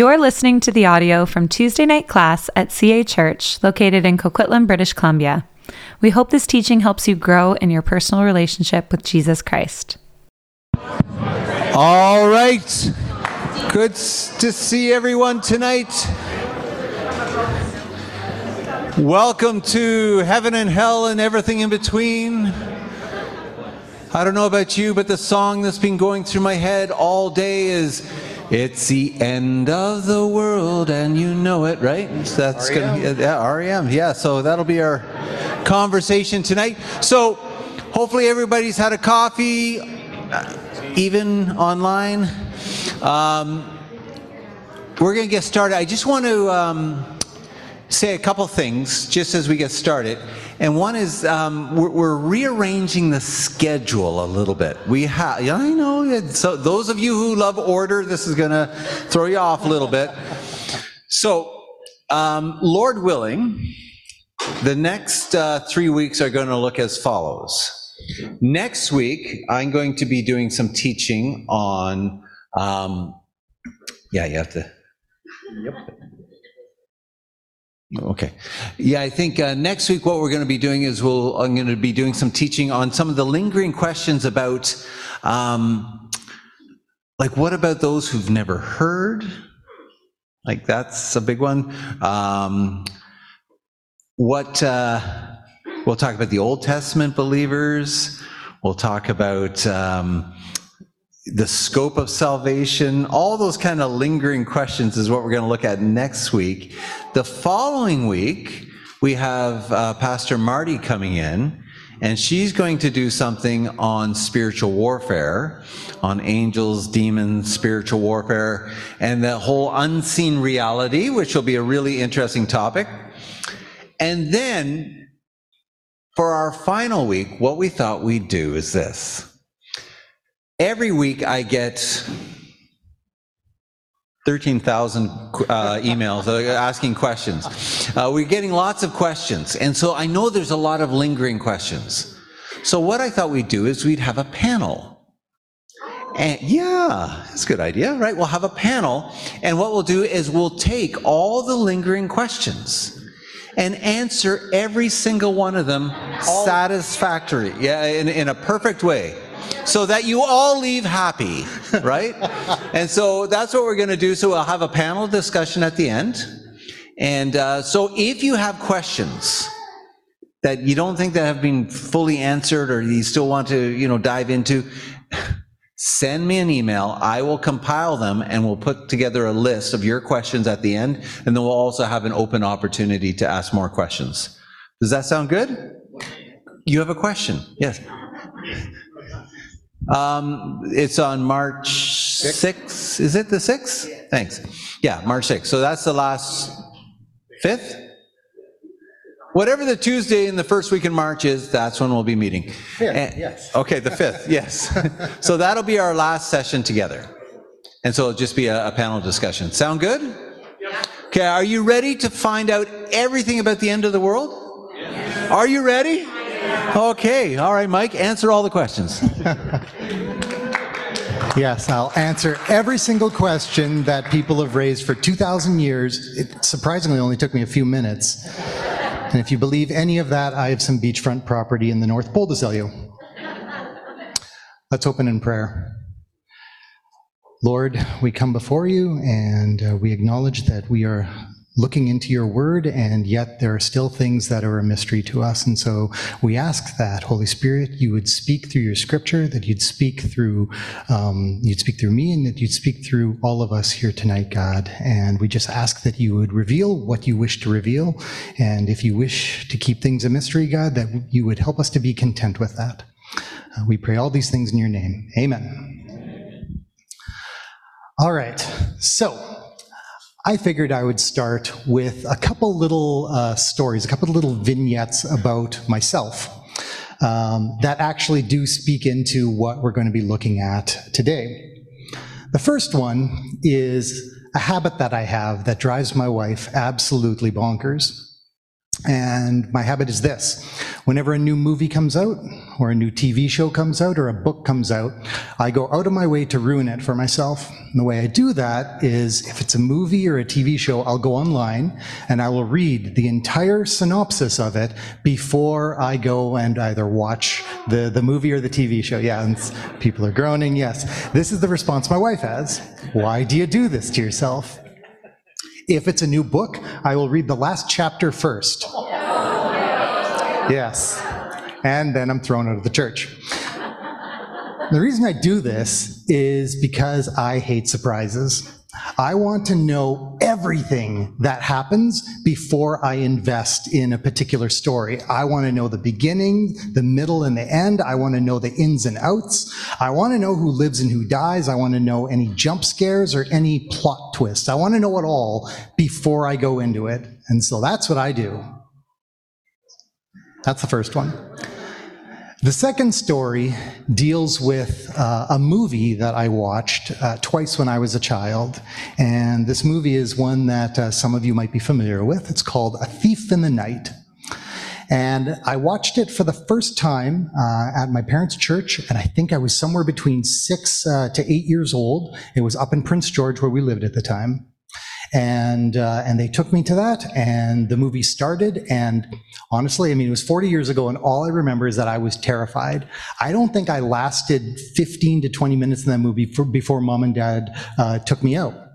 You're listening to the audio from Tuesday night class at CA Church, located in Coquitlam, British Columbia. We hope this teaching helps you grow in your personal relationship with Jesus Christ. All right. Good to see everyone tonight. Welcome to Heaven and Hell and everything in between. I don't know about you, but the song that's been going through my head all day is It's the end of the world and you know it, right? So that's gonna be yeah, REM. Yeah, so that'll be our conversation tonight. So hopefully everybody's had a coffee, uh, even online. Um, we're going to get started. I just want to um, say a couple things just as we get started. And one is um, we're, we're rearranging the schedule a little bit. We have, yeah, I know. So those of you who love order, this is going to throw you off a little bit. So, um, Lord willing, the next uh, three weeks are going to look as follows. Next week, I'm going to be doing some teaching on. Um, yeah, you have to. Okay. Yeah, I think uh, next week what we're going to be doing is we'll, I'm going to be doing some teaching on some of the lingering questions about, um, like, what about those who've never heard? Like, that's a big one. Um, what, uh, we'll talk about the Old Testament believers. We'll talk about um, the scope of salvation, all those kind of lingering questions is what we're going to look at next week. The following week, we have uh, Pastor Marty coming in, and she's going to do something on spiritual warfare, on angels, demons, spiritual warfare, and the whole unseen reality, which will be a really interesting topic. And then for our final week, what we thought we'd do is this. Every week I get 13,000 uh, emails uh, asking questions. Uh, we're getting lots of questions, and so I know there's a lot of lingering questions. So what I thought we'd do is we'd have a panel. And yeah, that's a good idea, right? We'll have a panel, and what we'll do is we'll take all the lingering questions and answer every single one of them satisfactory, yeah, in, in a perfect way, so that you all leave happy, right? and so that's what we're going to do. So we'll have a panel discussion at the end, and uh, so if you have questions that you don't think that have been fully answered, or you still want to, you know, dive into. Send me an email. I will compile them and we'll put together a list of your questions at the end. And then we'll also have an open opportunity to ask more questions. Does that sound good? You have a question? Yes. Um, it's on March 6th. Is it the 6th? Thanks. Yeah, March 6th. So that's the last 5th? Whatever the Tuesday in the first week in March is, that's when we'll be meeting. And- yes. Okay, the 5th, yes. So that'll be our last session together. And so it'll just be a, a panel discussion. Sound good? Okay, are you ready to find out everything about the end of the world? Are you ready? Okay, all right, Mike, answer all the questions. Yes, I'll answer every single question that people have raised for 2,000 years. It surprisingly only took me a few minutes. And if you believe any of that, I have some beachfront property in the North Pole to sell you. Let's open in prayer. Lord, we come before you and uh, we acknowledge that we are looking into your word, and yet there are still things that are a mystery to us. And so we ask that, Holy Spirit, you would speak through your scripture, that you'd speak through, um, you'd speak through me, and that you'd speak through all of us here tonight, God. And we just ask that you would reveal what you wish to reveal. And if you wish to keep things a mystery, God, that you would help us to be content with that. Uh, we pray all these things in your name. Amen. All right. So, I figured I would start with a couple little uh, stories, a couple little vignettes about myself um, that actually do speak into what we're going to be looking at today. The first one is a habit that I have that drives my wife absolutely bonkers. And my habit is this whenever a new movie comes out, or a new TV show comes out, or a book comes out, I go out of my way to ruin it for myself. And the way I do that is if it's a movie or a TV show, I'll go online and I will read the entire synopsis of it before I go and either watch the, the movie or the TV show. Yeah, and people are groaning. Yes. This is the response my wife has. Why do you do this to yourself? If it's a new book, I will read the last chapter first. Yes. And then I'm thrown out of the church. The reason I do this is because I hate surprises. I want to know everything that happens before I invest in a particular story. I want to know the beginning, the middle, and the end. I want to know the ins and outs. I want to know who lives and who dies. I want to know any jump scares or any plot twists. I want to know it all before I go into it. And so that's what I do. That's the first one. The second story deals with uh, a movie that I watched uh, twice when I was a child. And this movie is one that uh, some of you might be familiar with. It's called A Thief in the Night. And I watched it for the first time uh, at my parents' church, and I think I was somewhere between six uh, to eight years old. It was up in Prince George where we lived at the time and uh, and they took me to that and the movie started and honestly i mean it was 40 years ago and all i remember is that i was terrified. I don't think i lasted 15 to 20 minutes in that movie for, before mom and dad uh, took me out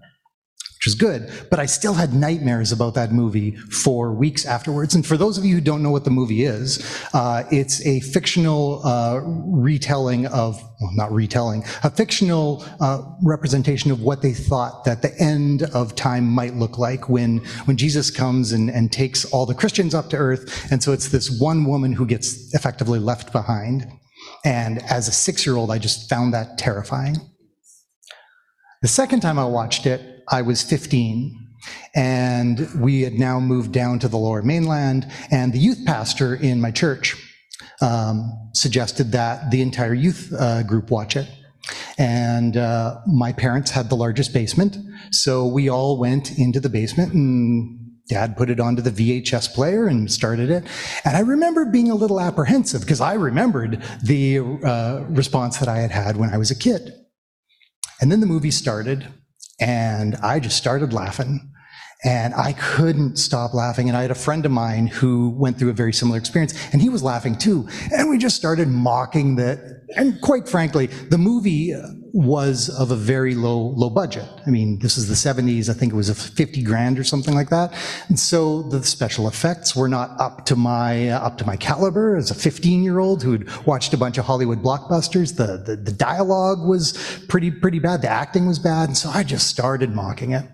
which is good. But I still had nightmares about that movie for weeks afterwards. And for those of you who don't know what the movie is, uh, it's a fictional uh, retelling of, well, not retelling, a fictional uh, representation of what they thought that the end of time might look like when, when Jesus comes and, and takes all the Christians up to earth. And so it's this one woman who gets effectively left behind. And as a six year old, I just found that terrifying. The second time I watched it, I was 15 and we had now moved down to the lower mainland and the youth pastor in my church um, suggested that the entire youth uh, group watch it. And uh, my parents had the largest basement so we all went into the basement and dad put it onto the vhs player and started it. And i remember being a little apprehensive because i remembered the uh, response that i had had when i was a kid. And then the movie started and I just started laughing. And I couldn't stop laughing. And I had a friend of mine who went through a very similar experience, and he was laughing too. And we just started mocking that. And quite frankly, the movie was of a very low, low budget. I mean, this is the 70s. I think it was a 50 grand or something like that. And so the special effects were not up to my, uh, up to my caliber as a 15 year old who'd watched a bunch of Hollywood blockbusters. The, the, the dialogue was pretty, pretty bad. The acting was bad. And so I just started mocking it.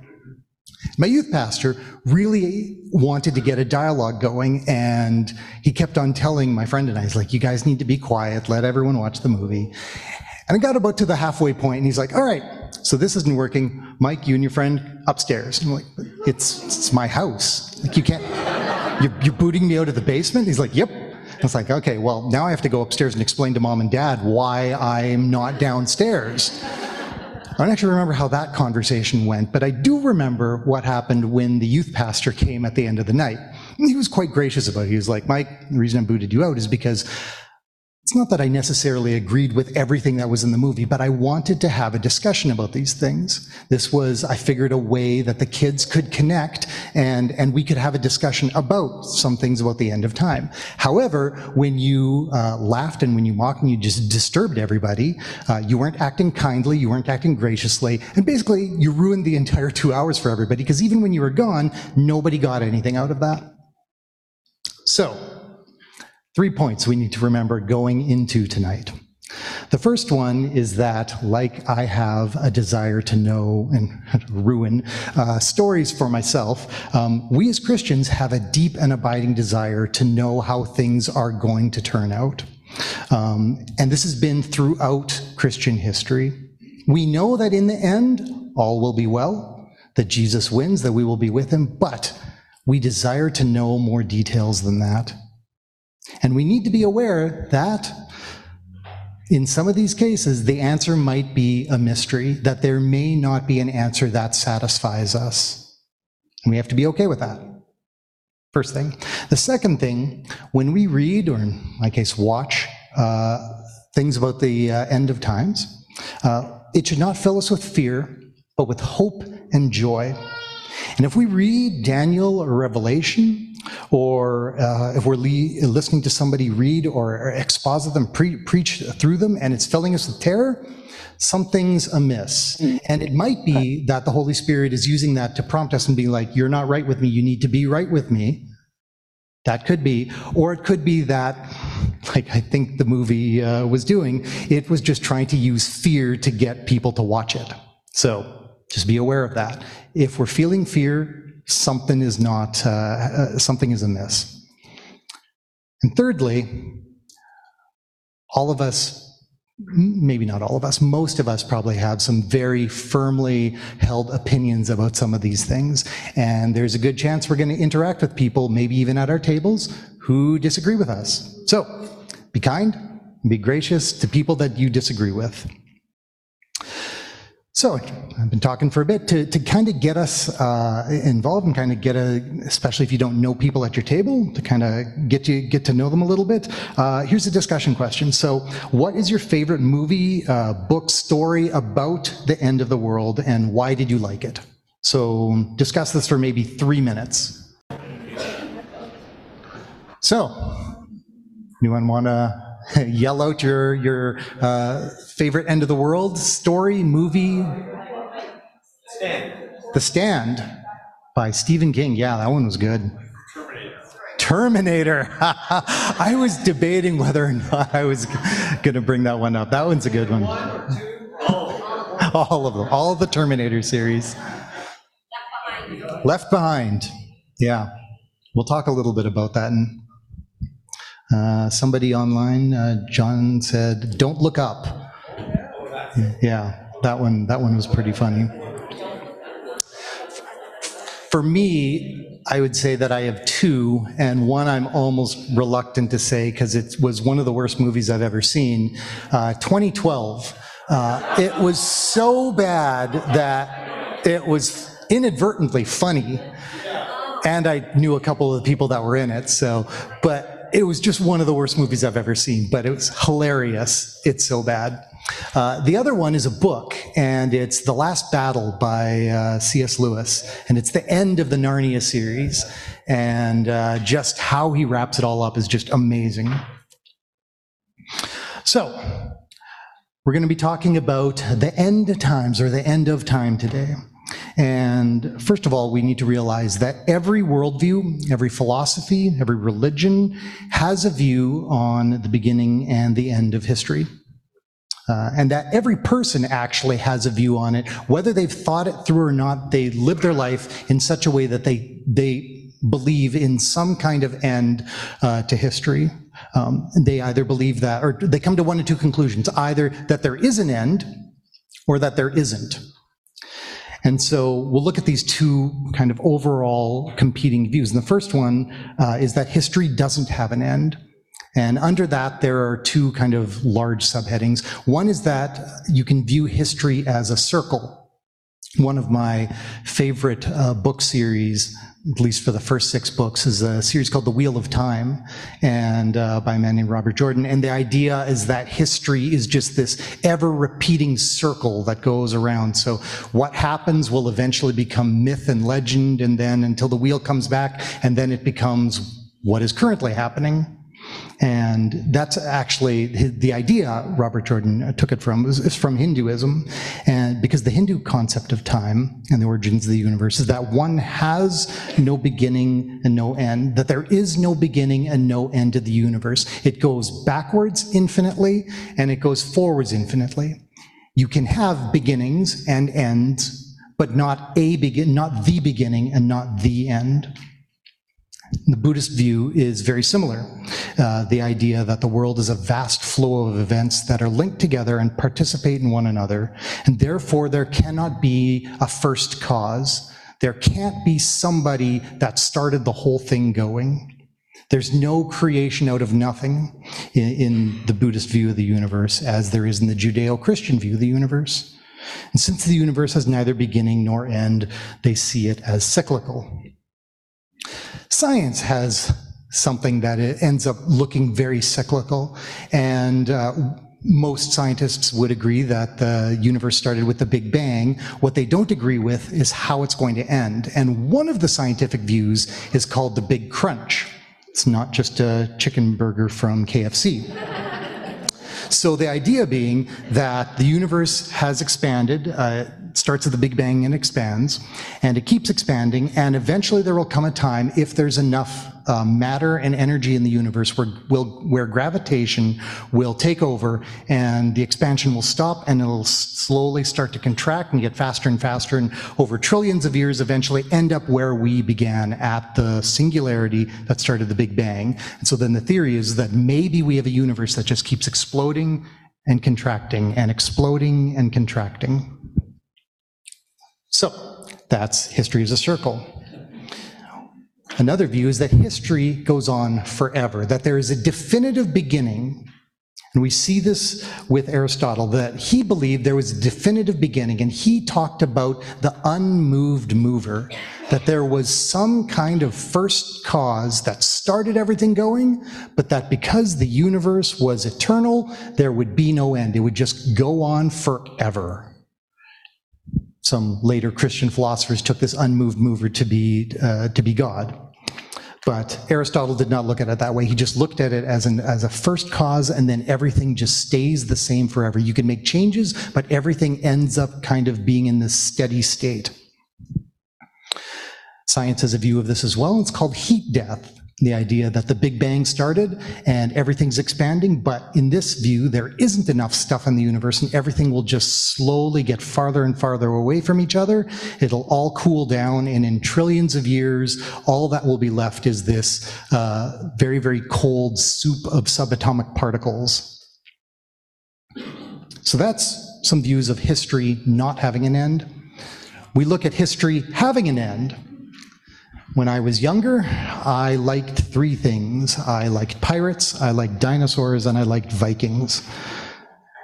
My youth pastor really wanted to get a dialogue going, and he kept on telling my friend and I, he's like, you guys need to be quiet, let everyone watch the movie. And I got about to the halfway point, and he's like, all right, so this isn't working. Mike, you and your friend upstairs. I'm like, it's, it's my house. Like, you can't, you're, you're booting me out of the basement? He's like, yep. I was like, okay, well, now I have to go upstairs and explain to mom and dad why I'm not downstairs. I don't actually remember how that conversation went, but I do remember what happened when the youth pastor came at the end of the night. He was quite gracious about it. He was like, Mike, the reason I booted you out is because it's not that I necessarily agreed with everything that was in the movie, but I wanted to have a discussion about these things. This was, I figured, a way that the kids could connect and, and we could have a discussion about some things about the end of time. However, when you uh, laughed and when you mocked and you just disturbed everybody, uh, you weren't acting kindly, you weren't acting graciously, and basically you ruined the entire two hours for everybody because even when you were gone, nobody got anything out of that. So, Three points we need to remember going into tonight. The first one is that, like I have a desire to know and ruin uh, stories for myself, um, we as Christians have a deep and abiding desire to know how things are going to turn out. Um, and this has been throughout Christian history. We know that in the end, all will be well, that Jesus wins, that we will be with him, but we desire to know more details than that. And we need to be aware that in some of these cases, the answer might be a mystery, that there may not be an answer that satisfies us. And we have to be okay with that. First thing. The second thing, when we read, or in my case, watch, uh, things about the uh, end of times, uh, it should not fill us with fear, but with hope and joy. And if we read Daniel or Revelation, or uh, if we're listening to somebody read or exposit them, pre- preach through them, and it's filling us with terror, something's amiss. And it might be that the Holy Spirit is using that to prompt us and be like, You're not right with me, you need to be right with me. That could be. Or it could be that, like I think the movie uh, was doing, it was just trying to use fear to get people to watch it. So just be aware of that. If we're feeling fear, something is not, uh, uh, something is amiss. And thirdly, all of us, maybe not all of us, most of us probably have some very firmly held opinions about some of these things. And there's a good chance we're going to interact with people, maybe even at our tables, who disagree with us. So be kind, be gracious to people that you disagree with. So I've been talking for a bit to, to kind of get us uh, involved and kind of get a, especially if you don't know people at your table, to kind of get you get to know them a little bit. Uh, here's a discussion question. So, what is your favorite movie, uh, book, story about the end of the world, and why did you like it? So, discuss this for maybe three minutes. So, anyone want to? yell out your your uh, favorite end of the world story, movie. Stand. The Stand by Stephen King. Yeah, that one was good. Terminator. I was debating whether or not I was going to bring that one up. That one's a good one. All of them. All of the Terminator series. Left Behind. Yeah. We'll talk a little bit about that in uh, somebody online, uh, John said, "Don't look up." Yeah, that one. That one was pretty funny. For me, I would say that I have two, and one I'm almost reluctant to say because it was one of the worst movies I've ever seen. Uh, 2012. Uh, it was so bad that it was inadvertently funny, and I knew a couple of the people that were in it. So, but it was just one of the worst movies I've ever seen, but it was hilarious. It's so bad. Uh, the other one is a book, and it's The Last Battle by uh, C.S. Lewis, and it's the end of the Narnia series, and uh, just how he wraps it all up is just amazing. So, we're going to be talking about the end times or the end of time today. And first of all, we need to realize that every worldview, every philosophy, every religion has a view on the beginning and the end of history. Uh, and that every person actually has a view on it, whether they've thought it through or not. They live their life in such a way that they they believe in some kind of end uh, to history. Um, they either believe that, or they come to one of two conclusions: either that there is an end, or that there isn't. And so we'll look at these two kind of overall competing views. And the first one uh, is that history doesn't have an end. And under that, there are two kind of large subheadings. One is that you can view history as a circle. One of my favorite uh, book series at least for the first six books, is a series called The Wheel of Time, and uh, by a man named Robert Jordan. And the idea is that history is just this ever-repeating circle that goes around. So what happens will eventually become myth and legend, and then until the wheel comes back, and then it becomes what is currently happening. And that's actually the idea Robert Jordan uh, took it from, is from Hinduism. And because the Hindu concept of time and the origins of the universe is that one has no beginning and no end, that there is no beginning and no end to the universe. It goes backwards infinitely and it goes forwards infinitely. You can have beginnings and ends, but not a begin, not the beginning and not the end. The Buddhist view is very similar. Uh, the idea that the world is a vast flow of events that are linked together and participate in one another, and therefore there cannot be a first cause. There can't be somebody that started the whole thing going. There's no creation out of nothing in, in the Buddhist view of the universe, as there is in the Judeo Christian view of the universe. And since the universe has neither beginning nor end, they see it as cyclical. Science has something that it ends up looking very cyclical. And uh, most scientists would agree that the universe started with the Big Bang. What they don't agree with is how it's going to end. And one of the scientific views is called the Big Crunch. It's not just a chicken burger from KFC. So the idea being that the universe has expanded, uh, starts at the Big Bang and expands, and it keeps expanding, and eventually there will come a time if there's enough uh, matter and energy in the universe where, will, where gravitation will take over and the expansion will stop and it'll slowly start to contract and get faster and faster and over trillions of years eventually end up where we began at the singularity that started the Big Bang. And so then the theory is that maybe we have a universe that just keeps exploding and contracting and exploding and contracting. So that's history as a circle. Another view is that history goes on forever, that there is a definitive beginning. And we see this with Aristotle, that he believed there was a definitive beginning, and he talked about the unmoved mover, that there was some kind of first cause that started everything going, but that because the universe was eternal, there would be no end. It would just go on forever some later Christian philosophers took this unmoved mover to be, uh, to be God. But Aristotle did not look at it that way. He just looked at it as, an, as a first cause, and then everything just stays the same forever. You can make changes, but everything ends up kind of being in this steady state. Science has a view of this as well. It's called heat death the idea that the Big Bang started and everything's expanding, but in this view, there isn't enough stuff in the universe and everything will just slowly get farther and farther away from each other. It'll all cool down, and in trillions of years, all that will be left is this uh, very, very cold soup of subatomic particles. So that's some views of history not having an end. We look at history having an end, when I was younger, I liked three things. I liked pirates, I liked dinosaurs, and I liked Vikings.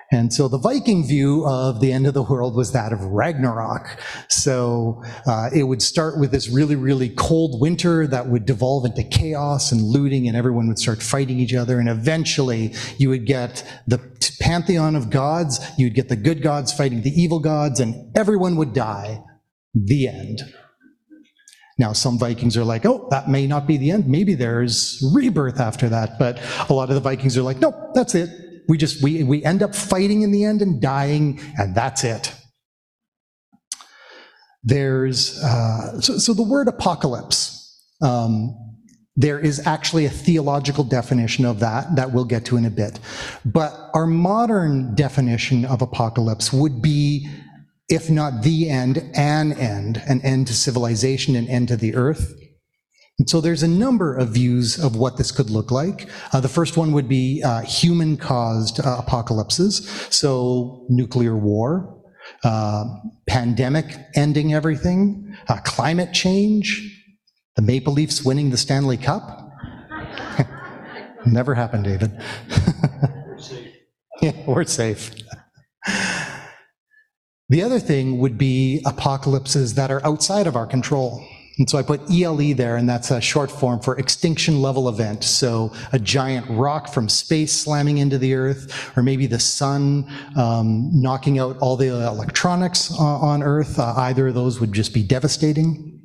And so the Viking view of the end of the world was that of Ragnarok. So uh, it would start with this really, really cold winter that would devolve into chaos and looting, and everyone would start fighting each other. And eventually, you would get the pantheon of gods, you'd get the good gods fighting the evil gods, and everyone would die. The end. Now, some Vikings are like, oh, that may not be the end. Maybe there's rebirth after that. But a lot of the Vikings are like, nope, that's it. We just, we, we end up fighting in the end and dying, and that's it. There's, uh, so, so the word apocalypse, um, there is actually a theological definition of that that we'll get to in a bit. But our modern definition of apocalypse would be if not the end, an end, an end to civilization, an end to the earth. And so there's a number of views of what this could look like. Uh, the first one would be uh, human caused uh, apocalypses. So nuclear war, uh, pandemic ending everything, uh, climate change, the Maple Leafs winning the Stanley Cup. Never happened, David. we're safe. yeah, we're safe. The other thing would be apocalypses that are outside of our control. And so I put ELE there, and that's a short form for extinction level event. So a giant rock from space slamming into the Earth, or maybe the sun um, knocking out all the electronics uh, on Earth. Uh, either of those would just be devastating.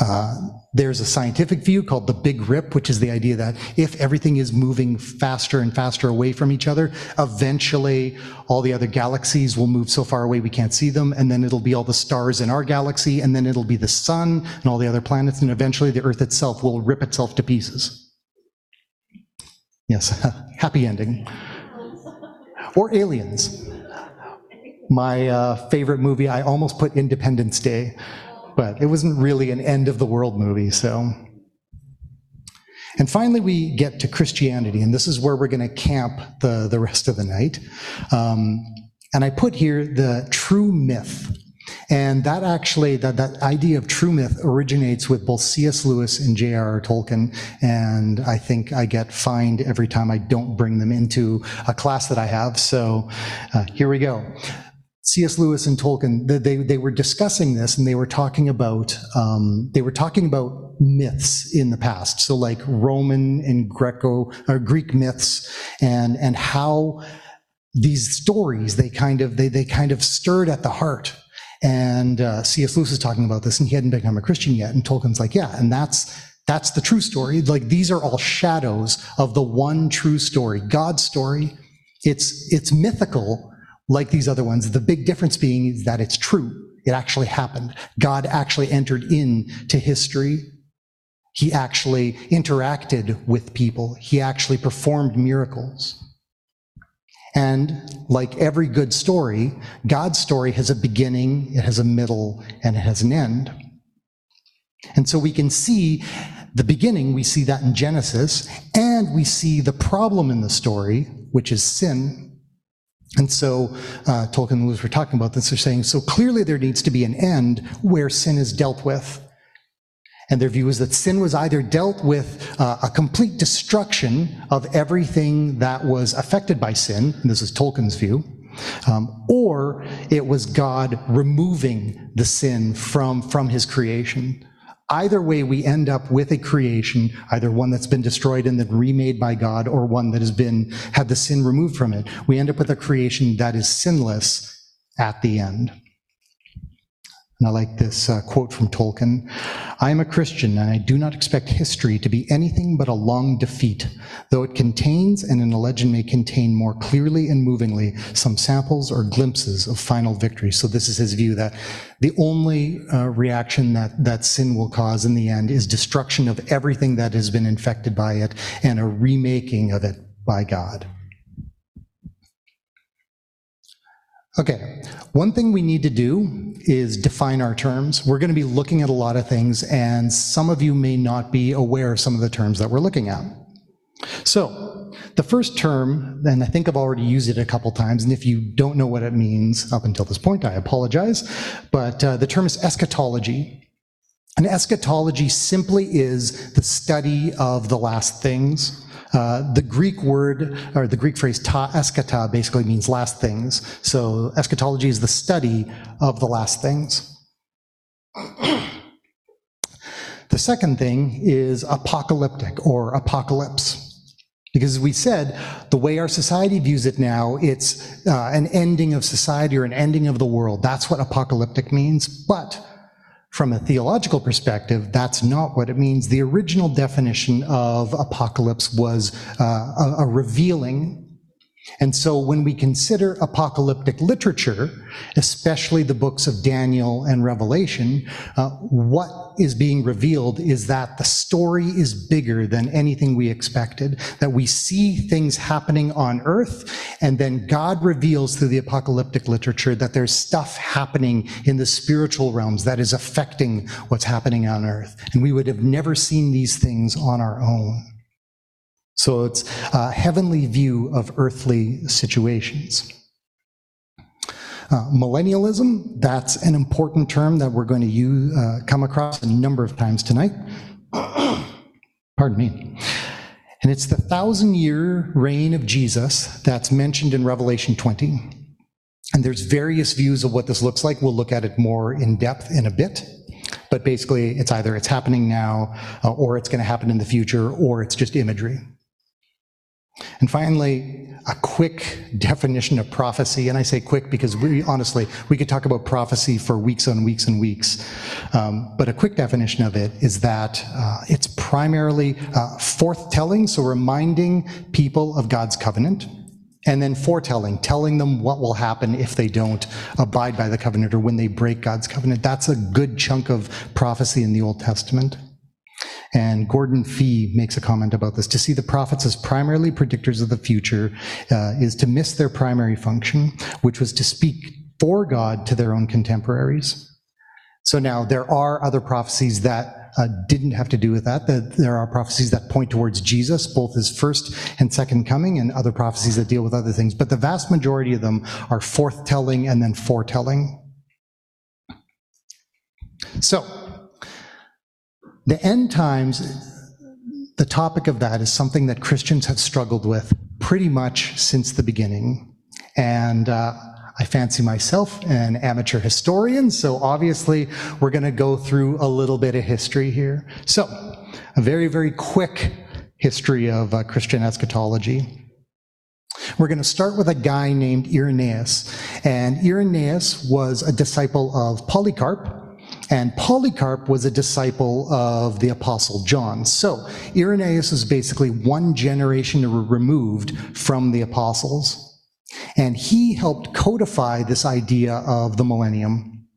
Uh, there's a scientific view called the Big Rip, which is the idea that if everything is moving faster and faster away from each other, eventually all the other galaxies will move so far away we can't see them, and then it'll be all the stars in our galaxy, and then it'll be the sun and all the other planets, and eventually the Earth itself will rip itself to pieces. Yes, happy ending. Or aliens. My uh, favorite movie, I almost put Independence Day but it wasn't really an end of the world movie, so. And finally, we get to Christianity, and this is where we're going to camp the, the rest of the night. Um, and I put here the true myth. And that actually, that, that idea of true myth originates with both C.S. Lewis and J.R.R. Tolkien. And I think I get fined every time I don't bring them into a class that I have. So uh, here we go. C.S. Lewis and Tolkien, they, they were discussing this and they were talking about, um, they were talking about myths in the past. So like Roman and Greco or Greek myths and, and how these stories, they kind of, they, they kind of stirred at the heart. And uh, C.S. Lewis is talking about this and he hadn't become a Christian yet. And Tolkien's like, yeah, and that's, that's the true story. Like these are all shadows of the one true story, God's story. It's, it's mythical like these other ones. The big difference being is that it's true. It actually happened. God actually entered into history. He actually interacted with people. He actually performed miracles. And like every good story, God's story has a beginning, it has a middle, and it has an end. And so we can see the beginning, we see that in Genesis, and we see the problem in the story, which is sin. And so uh, Tolkien and Lewis were talking about this. They're saying, so clearly there needs to be an end where sin is dealt with. And their view is that sin was either dealt with uh, a complete destruction of everything that was affected by sin, this is Tolkien's view, um, or it was God removing the sin from, from his creation. Either way, we end up with a creation, either one that's been destroyed and then remade by God, or one that has been had the sin removed from it. We end up with a creation that is sinless at the end. And I like this uh, quote from Tolkien I am a Christian, and I do not expect history to be anything but a long defeat, though it contains, and in a legend may contain more clearly and movingly, some samples or glimpses of final victory. So, this is his view that the only uh, reaction that, that sin will cause in the end is destruction of everything that has been infected by it and a remaking of it by God. Okay, one thing we need to do is define our terms. We're going to be looking at a lot of things, and some of you may not be aware of some of the terms that we're looking at. So, the first term, and I think I've already used it a couple times, and if you don't know what it means up until this point, I apologize, but uh, the term is eschatology. And eschatology simply is the study of the last things. Uh, the Greek word, or the Greek phrase ta eschata, basically means last things. So eschatology is the study of the last things. the second thing is apocalyptic or apocalypse. Because as we said, the way our society views it now, it's uh, an ending of society or an ending of the world. That's what apocalyptic means. But from a theological perspective, that's not what it means. The original definition of apocalypse was uh, a, a revealing and so when we consider apocalyptic literature, especially the books of Daniel and Revelation, uh, what is being revealed is that the story is bigger than anything we expected, that we see things happening on earth, and then God reveals through the apocalyptic literature that there's stuff happening in the spiritual realms that is affecting what's happening on earth. And we would have never seen these things on our own. So it's a heavenly view of earthly situations. Uh, millennialism, that's an important term that we're going to use, uh, come across a number of times tonight. Pardon me. And it's the thousand year reign of Jesus that's mentioned in Revelation 20. And there's various views of what this looks like. We'll look at it more in depth in a bit. But basically, it's either it's happening now, uh, or it's going to happen in the future, or it's just imagery. And finally, a quick definition of prophecy. And I say quick because we honestly, we could talk about prophecy for weeks and weeks and weeks. Um, but a quick definition of it is that uh, it's primarily uh, forthtelling, so reminding people of God's covenant. And then foretelling, telling them what will happen if they don't abide by the covenant or when they break God's covenant. That's a good chunk of prophecy in the Old Testament. And Gordon Fee makes a comment about this. To see the prophets as primarily predictors of the future uh, is to miss their primary function, which was to speak for God to their own contemporaries. So now there are other prophecies that uh, didn't have to do with that. There are prophecies that point towards Jesus, both his first and second coming, and other prophecies that deal with other things. But the vast majority of them are forthtelling and then foretelling. So, the end times, the topic of that is something that Christians have struggled with pretty much since the beginning. And uh, I fancy myself an amateur historian, so obviously we're going to go through a little bit of history here. So, a very, very quick history of uh, Christian eschatology. We're going to start with a guy named Irenaeus. And Irenaeus was a disciple of Polycarp, and Polycarp was a disciple of the Apostle John. So Irenaeus is basically one generation removed from the apostles. And he helped codify this idea of the millennium.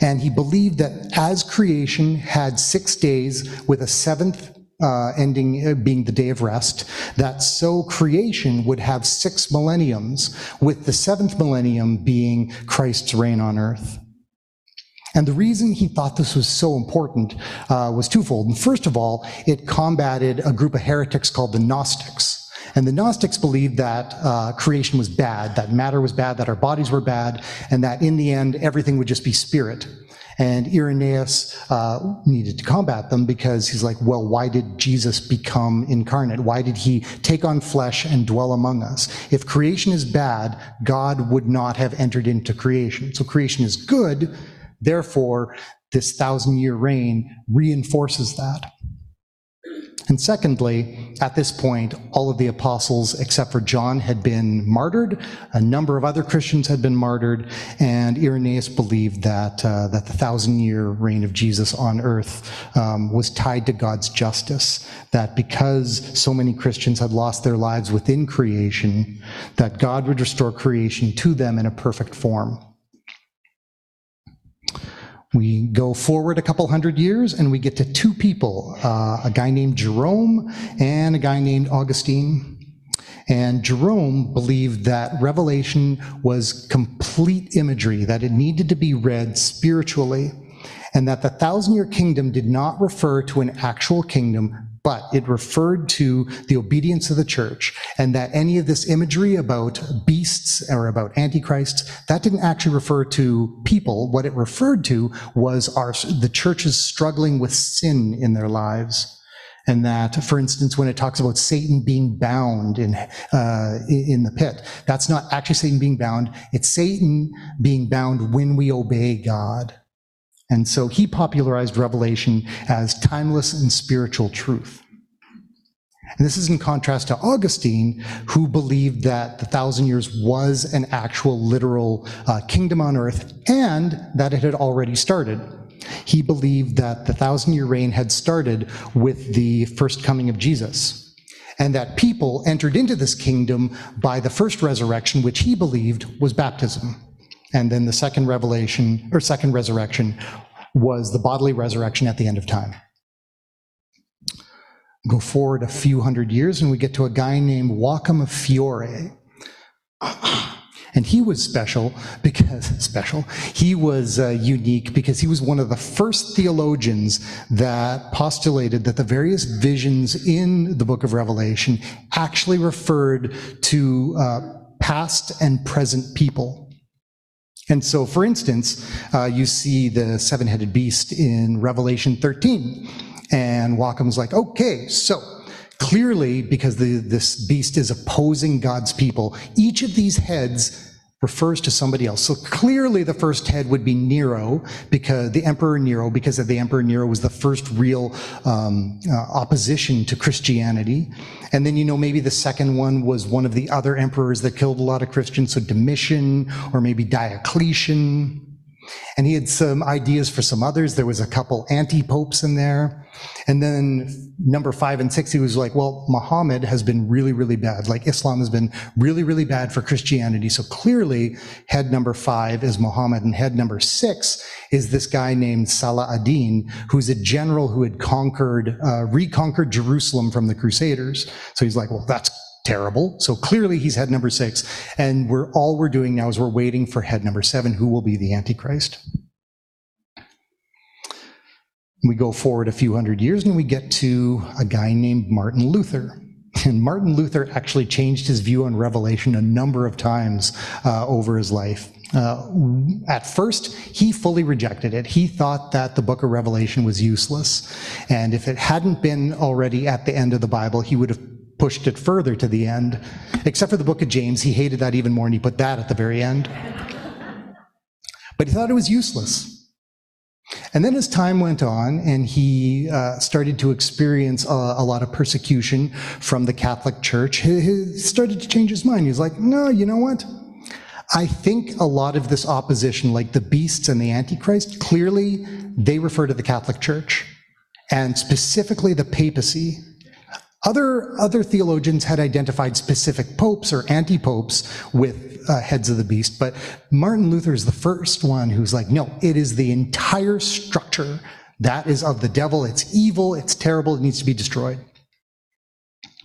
And he believed that as creation had six days with a seventh uh, ending uh, being the day of rest, that so creation would have six millenniums, with the seventh millennium being Christ's reign on earth. And the reason he thought this was so important uh, was twofold. And first of all, it combated a group of heretics called the Gnostics. And the Gnostics believed that uh, creation was bad, that matter was bad, that our bodies were bad, and that in the end, everything would just be spirit. And Irenaeus uh, needed to combat them because he's like, well, why did Jesus become incarnate? Why did he take on flesh and dwell among us? If creation is bad, God would not have entered into creation. So creation is good. Therefore, this thousand year reign reinforces that. And secondly, at this point, all of the apostles, except for John, had been martyred. A number of other Christians had been martyred, and Irenaeus believed that uh, that the thousand-year reign of Jesus on earth um, was tied to God's justice. That because so many Christians had lost their lives within creation, that God would restore creation to them in a perfect form. We go forward a couple hundred years and we get to two people, uh, a guy named Jerome and a guy named Augustine. And Jerome believed that Revelation was complete imagery, that it needed to be read spiritually, and that the thousand year kingdom did not refer to an actual kingdom, but it referred to the obedience of the church and that any of this imagery about beasts or about antichrists that didn't actually refer to people. What it referred to was our the churches struggling with sin in their lives. And that for instance when it talks about satan being bound in uh, in the pit that's not actually satan being bound. It's satan being bound when we obey god and so he popularized Revelation as timeless and spiritual truth. And this is in contrast to Augustine, who believed that the thousand years was an actual literal uh, kingdom on earth and that it had already started. He believed that the thousand year reign had started with the first coming of Jesus, and that people entered into this kingdom by the first resurrection, which he believed was baptism. And then the second revelation, or second resurrection, was the bodily resurrection at the end of time. Go forward a few hundred years, and we get to a guy named Joachim Fiore. And he was special because, special, he was uh, unique because he was one of the first theologians that postulated that the various visions in the book of Revelation actually referred to uh, past and present people. And so, for instance, uh, you see the seven headed beast in Revelation 13. And Joachim's like, okay, so clearly, because the, this beast is opposing God's people, each of these heads refers to somebody else. So clearly the first head would be Nero, because the Emperor Nero, because of the Emperor Nero was the first real um, uh, opposition to Christianity. And then, you know, maybe the second one was one of the other emperors that killed a lot of Christians, so Domitian or maybe Diocletian. And he had some ideas for some others. There was a couple anti-popes in there. And then number five and six, he was like, well, Muhammad has been really, really bad. Like Islam has been really, really bad for Christianity. So clearly head number five is Muhammad and head number six is this guy named Salah ad-Din, who's a general who had conquered, uh, reconquered Jerusalem from the Crusaders. So he's like, well, that's terrible. So clearly he's head number six. And we're all we're doing now is we're waiting for head number seven, who will be the Antichrist. We go forward a few hundred years and we get to a guy named Martin Luther. And Martin Luther actually changed his view on Revelation a number of times uh, over his life. Uh, at first, he fully rejected it. He thought that the book of Revelation was useless. And if it hadn't been already at the end of the Bible, he would have pushed it further to the end, except for the book of James. He hated that even more and he put that at the very end. But he thought it was useless. And then as time went on and he uh, started to experience a, a, lot of persecution from the Catholic Church, he, he started to change his mind. He was like, no, you know what? I think a lot of this opposition, like the beasts and the Antichrist, clearly they refer to the Catholic Church and specifically the papacy. Other, other theologians had identified specific popes or anti popes with uh, heads of the beast, but Martin Luther is the first one who's like, no, it is the entire structure that is of the devil. It's evil, it's terrible, it needs to be destroyed.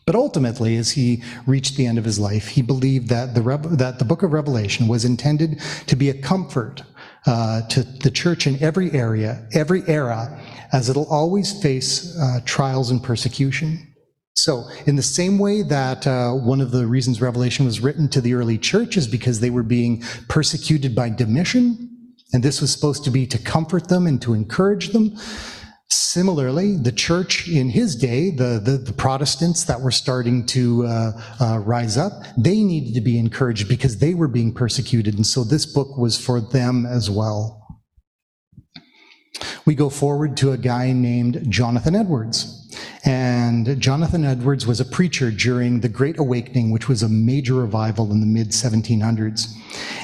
But ultimately, as he reached the end of his life, he believed that the, that the book of Revelation was intended to be a comfort uh, to the church in every area, every era, as it'll always face uh, trials and persecution. So, in the same way that uh, one of the reasons Revelation was written to the early church is because they were being persecuted by Domitian, and this was supposed to be to comfort them and to encourage them. Similarly, the church in his day, the, the, the Protestants that were starting to uh, uh, rise up, they needed to be encouraged because they were being persecuted. And so this book was for them as well. We go forward to a guy named Jonathan Edwards. And Jonathan Edwards was a preacher during the Great Awakening, which was a major revival in the mid 1700s.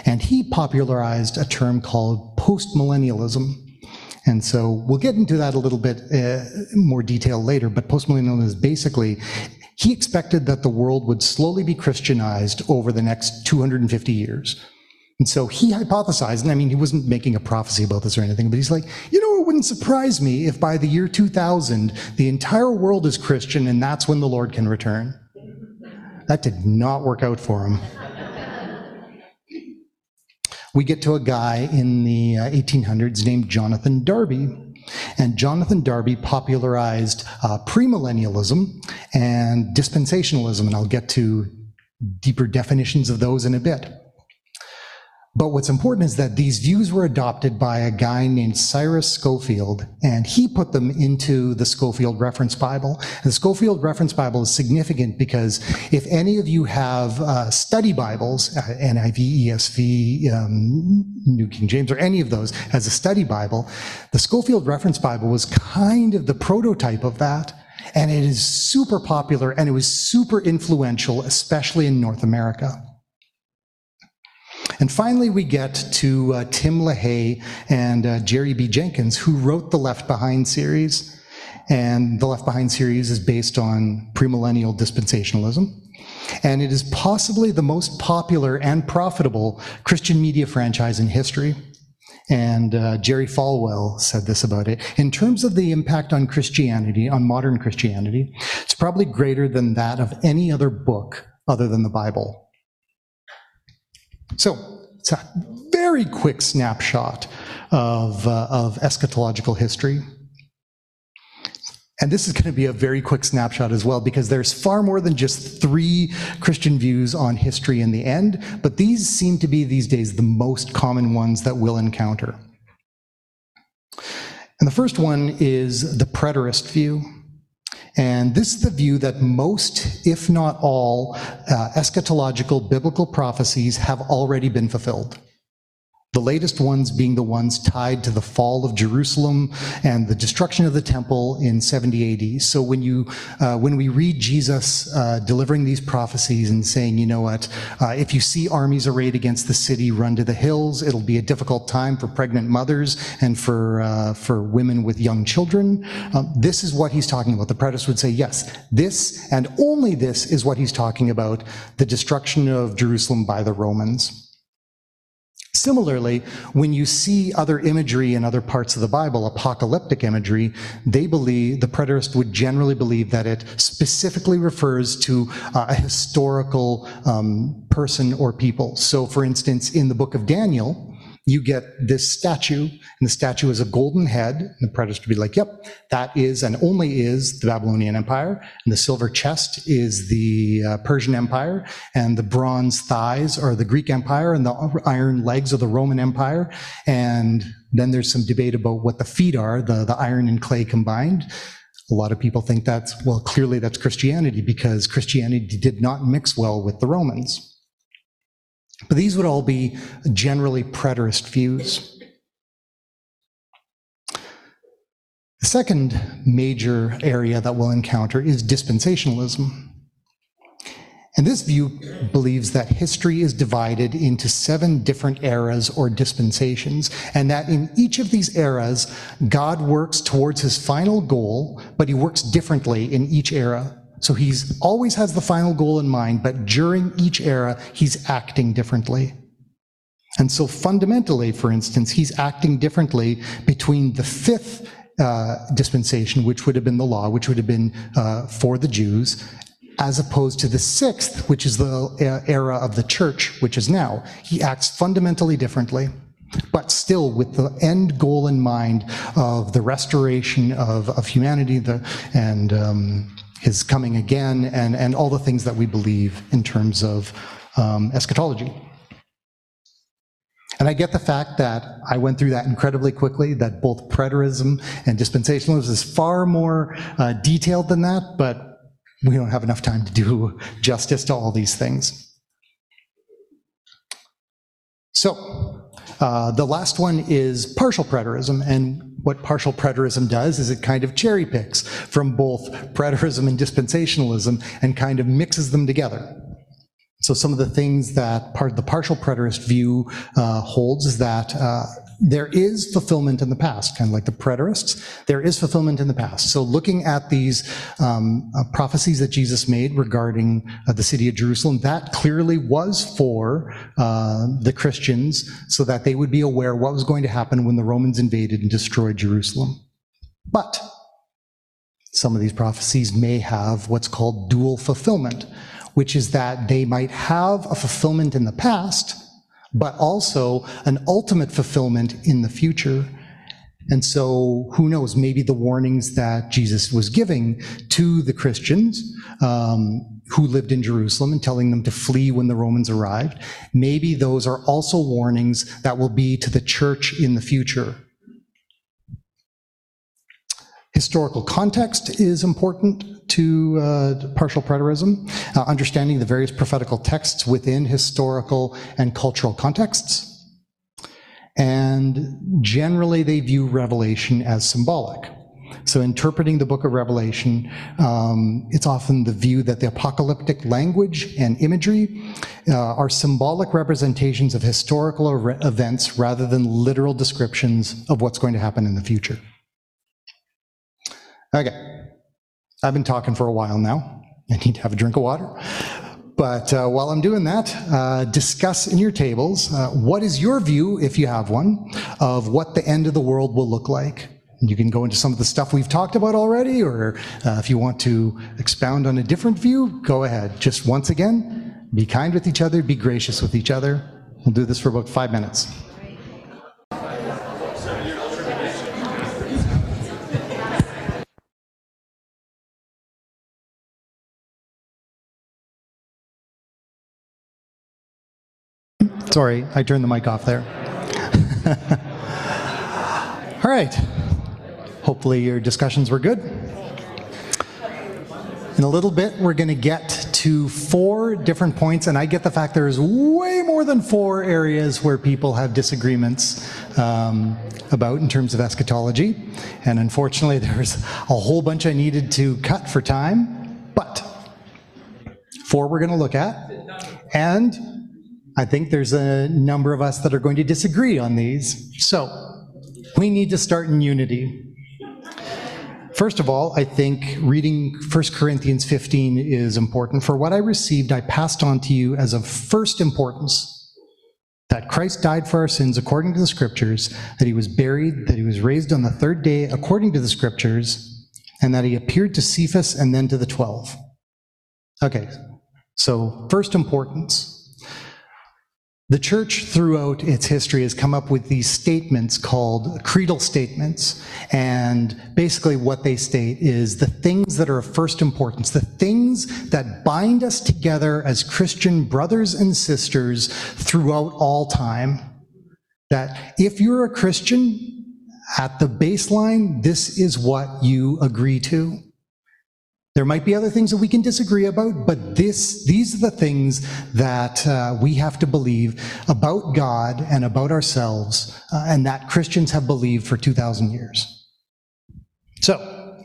And he popularized a term called postmillennialism. And so we'll get into that a little bit uh, more detail later, but postmillennialism is basically he expected that the world would slowly be Christianized over the next 250 years. And so he hypothesized, and I mean, he wasn't making a prophecy about this or anything, but he's like, you know, it wouldn't surprise me if by the year 2000, the entire world is Christian and that's when the Lord can return. That did not work out for him. we get to a guy in the 1800s uh, named Jonathan Darby. And Jonathan Darby popularized uh, premillennialism and dispensationalism, and I'll get to deeper definitions of those in a bit. But what's important is that these views were adopted by a guy named Cyrus Scofield, and he put them into the Scofield Reference Bible. And the Scofield Reference Bible is significant because if any of you have uh, study Bibles, uh, NIV, ESV, um, New King James, or any of those as a study Bible, the Scofield Reference Bible was kind of the prototype of that. And it is super popular and it was super influential, especially in North America. And finally, we get to uh, Tim LaHaye and uh, Jerry B. Jenkins, who wrote the Left Behind series. And the Left Behind series is based on premillennial dispensationalism. And it is possibly the most popular and profitable Christian media franchise in history. And uh, Jerry Falwell said this about it. In terms of the impact on Christianity, on modern Christianity, it's probably greater than that of any other book other than the Bible. So it's a very quick snapshot of, uh, of eschatological history. And this is going to be a very quick snapshot as well, because there's far more than just three Christian views on history in the end, but these seem to be these days the most common ones that we'll encounter. And the first one is the preterist view. And this is the view that most, if not all, uh, eschatological biblical prophecies have already been fulfilled. The latest ones being the ones tied to the fall of Jerusalem and the destruction of the temple in 70 AD. So when you, uh, when we read Jesus uh, delivering these prophecies and saying, you know what, uh, if you see armies arrayed against the city, run to the hills. It'll be a difficult time for pregnant mothers and for uh, for women with young children. Um, this is what he's talking about. The preterist would say, yes, this and only this is what he's talking about: the destruction of Jerusalem by the Romans. Similarly, when you see other imagery in other parts of the Bible, apocalyptic imagery, they believe, the preterist would generally believe that it specifically refers to uh, a historical um, person or people. So, for instance, in the book of Daniel, you get this statue, and the statue is a golden head. And the preterist would be like, yep, that is and only is the Babylonian Empire. And the silver chest is the uh, Persian Empire. And the bronze thighs are the Greek Empire. And the iron legs are the Roman Empire. And then there's some debate about what the feet are, the, the iron and clay combined. A lot of people think that's, well, clearly that's Christianity because Christianity did not mix well with the Romans. But these would all be generally preterist views. The second major area that we'll encounter is dispensationalism. And this view believes that history is divided into seven different eras or dispensations, and that in each of these eras, God works towards his final goal, but he works differently in each era. So he's always has the final goal in mind, but during each era, he's acting differently. And so fundamentally, for instance, he's acting differently between the fifth uh, dispensation, which would have been the law, which would have been uh, for the Jews, as opposed to the sixth, which is the era of the church, which is now. He acts fundamentally differently, but still with the end goal in mind of the restoration of, of humanity the, and um, his coming again, and, and all the things that we believe in terms of um, eschatology. And I get the fact that I went through that incredibly quickly, that both preterism and dispensationalism is far more uh, detailed than that, but we don't have enough time to do justice to all these things. So, uh, the last one is partial preterism, and what partial preterism does is it kind of cherry picks from both preterism and dispensationalism and kind of mixes them together. So some of the things that part the partial preterist view uh, holds is that uh, there is fulfillment in the past, kind of like the preterists. There is fulfillment in the past. So looking at these um, uh, prophecies that Jesus made regarding uh, the city of Jerusalem, that clearly was for uh, the Christians so that they would be aware what was going to happen when the Romans invaded and destroyed Jerusalem. But some of these prophecies may have what's called dual fulfillment, which is that they might have a fulfillment in the past, but also an ultimate fulfillment in the future. And so, who knows, maybe the warnings that Jesus was giving to the Christians um, who lived in Jerusalem and telling them to flee when the Romans arrived, maybe those are also warnings that will be to the church in the future. Historical context is important to uh, partial preterism, uh, understanding the various prophetical texts within historical and cultural contexts. And generally, they view Revelation as symbolic. So, interpreting the book of Revelation, um, it's often the view that the apocalyptic language and imagery uh, are symbolic representations of historical events rather than literal descriptions of what's going to happen in the future. Okay, I've been talking for a while now. I need to have a drink of water. But uh, while I'm doing that, uh, discuss in your tables uh, what is your view, if you have one, of what the end of the world will look like. You can go into some of the stuff we've talked about already, or uh, if you want to expound on a different view, go ahead. Just once again, be kind with each other, be gracious with each other. We'll do this for about five minutes. Sorry, I turned the mic off there. All right. Hopefully, your discussions were good. In a little bit, we're going to get to four different points, and I get the fact there's way more than four areas where people have disagreements um, about in terms of eschatology. And unfortunately, there's a whole bunch I needed to cut for time, but four we're going to look at. And I think there's a number of us that are going to disagree on these. So we need to start in unity. First of all, I think reading 1 Corinthians 15 is important. For what I received, I passed on to you as of first importance that Christ died for our sins according to the scriptures, that he was buried, that he was raised on the third day according to the scriptures, and that he appeared to Cephas and then to the twelve. Okay, so first importance. The church throughout its history has come up with these statements called creedal statements. And basically, what they state is the things that are of first importance, the things that bind us together as Christian brothers and sisters throughout all time. That if you're a Christian, at the baseline, this is what you agree to. There might be other things that we can disagree about, but this, these are the things that uh, we have to believe about God and about ourselves, uh, and that Christians have believed for 2,000 years. So,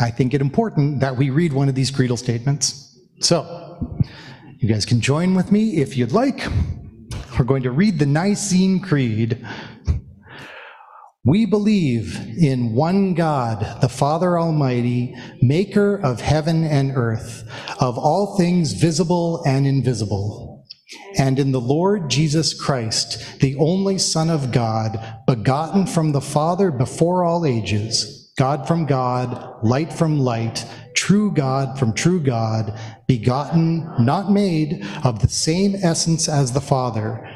I think it important that we read one of these creedal statements. So, you guys can join with me if you'd like. We're going to read the Nicene Creed. We believe in one God, the Father Almighty, maker of heaven and earth, of all things visible and invisible, and in the Lord Jesus Christ, the only Son of God, begotten from the Father before all ages, God from God, light from light, true God from true God, begotten, not made, of the same essence as the Father.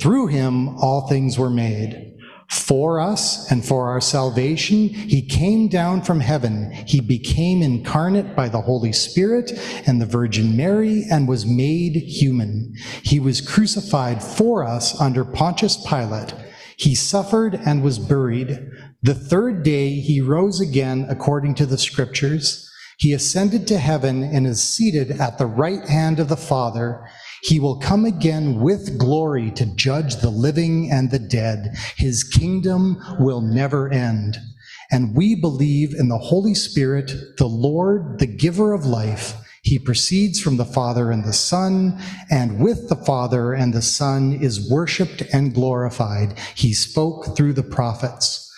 Through him all things were made. For us and for our salvation, he came down from heaven. He became incarnate by the Holy Spirit and the Virgin Mary and was made human. He was crucified for us under Pontius Pilate. He suffered and was buried. The third day he rose again according to the scriptures. He ascended to heaven and is seated at the right hand of the Father. He will come again with glory to judge the living and the dead. His kingdom will never end. And we believe in the Holy Spirit, the Lord, the giver of life. He proceeds from the Father and the Son, and with the Father and the Son is worshiped and glorified. He spoke through the prophets.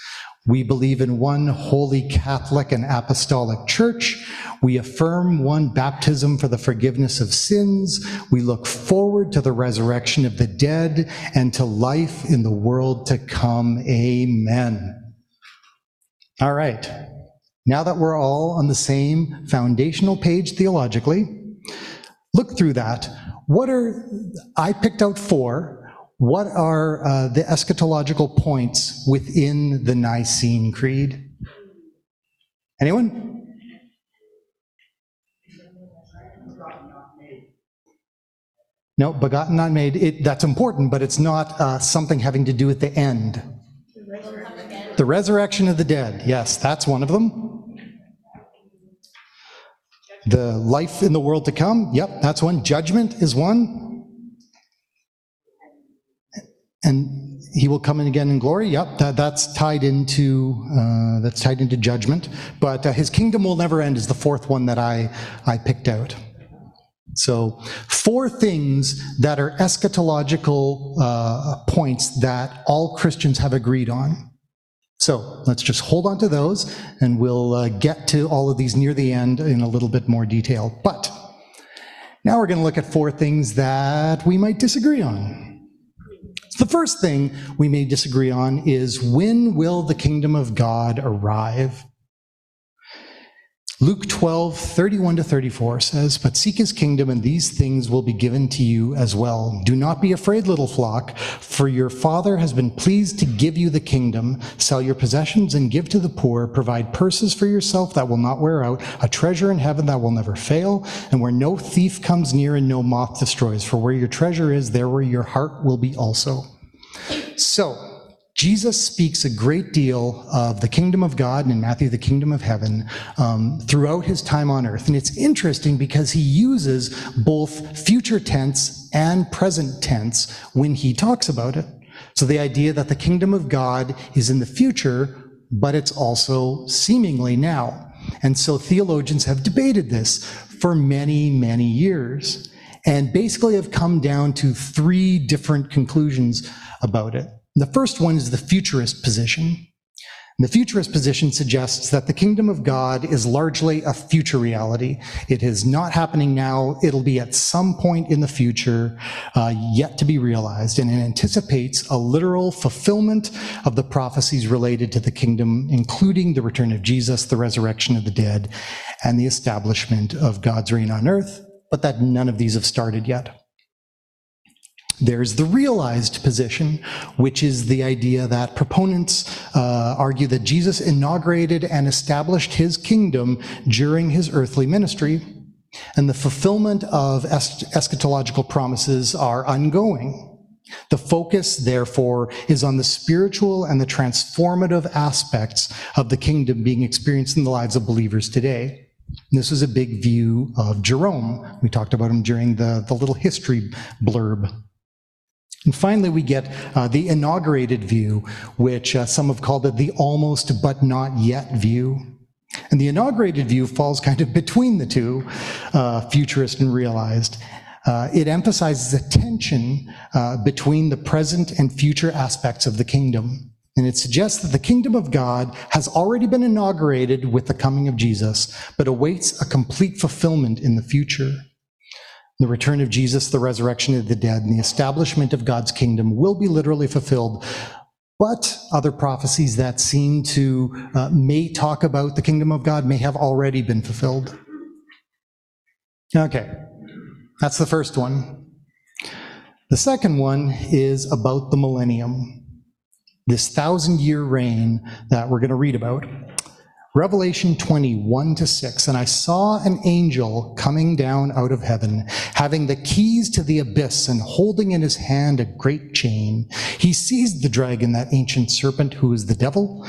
We believe in one holy Catholic and apostolic church. We affirm one baptism for the forgiveness of sins. We look forward to the resurrection of the dead and to life in the world to come. Amen. All right. Now that we're all on the same foundational page theologically, look through that. What are, I picked out four what are uh, the eschatological points within the Nicene Creed? Anyone? No, begotten, not made. It, that's important, but it's not uh, something having to do with the end. The resurrection of the dead. Yes, that's one of them. The life in the world to come. Yep, that's one. Judgment is one. And he will come in again in glory. Yep, that, that's tied into uh, that's tied into judgment. But uh, his kingdom will never end is the fourth one that I I picked out. So four things that are eschatological uh, points that all Christians have agreed on. So let's just hold on to those, and we'll uh, get to all of these near the end in a little bit more detail. But now we're going to look at four things that we might disagree on. The first thing we may disagree on is when will the kingdom of God arrive? Luke 12, 31 to 34 says, But seek his kingdom, and these things will be given to you as well. Do not be afraid, little flock, for your Father has been pleased to give you the kingdom. Sell your possessions and give to the poor. Provide purses for yourself that will not wear out, a treasure in heaven that will never fail, and where no thief comes near and no moth destroys. For where your treasure is, there where your heart will be also. So, Jesus speaks a great deal of the kingdom of God and in Matthew, the kingdom of heaven, um, throughout his time on earth. And it's interesting because he uses both future tense and present tense when he talks about it. So the idea that the kingdom of God is in the future, but it's also seemingly now. And so theologians have debated this for many, many years and basically have come down to three different conclusions about it. The first one is the futurist position. The futurist position suggests that the kingdom of God is largely a future reality. It is not happening now. It'll be at some point in the future, uh, yet to be realized. And it anticipates a literal fulfillment of the prophecies related to the kingdom, including the return of Jesus, the resurrection of the dead, and the establishment of God's reign on earth, but that none of these have started yet. There's the realized position, which is the idea that proponents uh, argue that Jesus inaugurated and established his kingdom during his earthly ministry, and the fulfillment of eschatological promises are ongoing. The focus, therefore, is on the spiritual and the transformative aspects of the kingdom being experienced in the lives of believers today. This is a big view of Jerome. We talked about him during the, the little history blurb. And finally, we get uh, the inaugurated view, which uh, some have called it the almost but not yet view. And the inaugurated view falls kind of between the two, uh, futurist and realized. Uh, it emphasizes a tension uh, between the present and future aspects of the kingdom. And it suggests that the kingdom of God has already been inaugurated with the coming of Jesus, but awaits a complete fulfillment in the future. The return of Jesus, the resurrection of the dead, and the establishment of God's kingdom will be literally fulfilled. But other prophecies that seem to uh, may talk about the kingdom of God may have already been fulfilled. Okay, that's the first one. The second one is about the millennium, this thousand year reign that we're going to read about. Revelation 21 to 6. And I saw an angel coming down out of heaven, having the keys to the abyss and holding in his hand a great chain. He seized the dragon, that ancient serpent who is the devil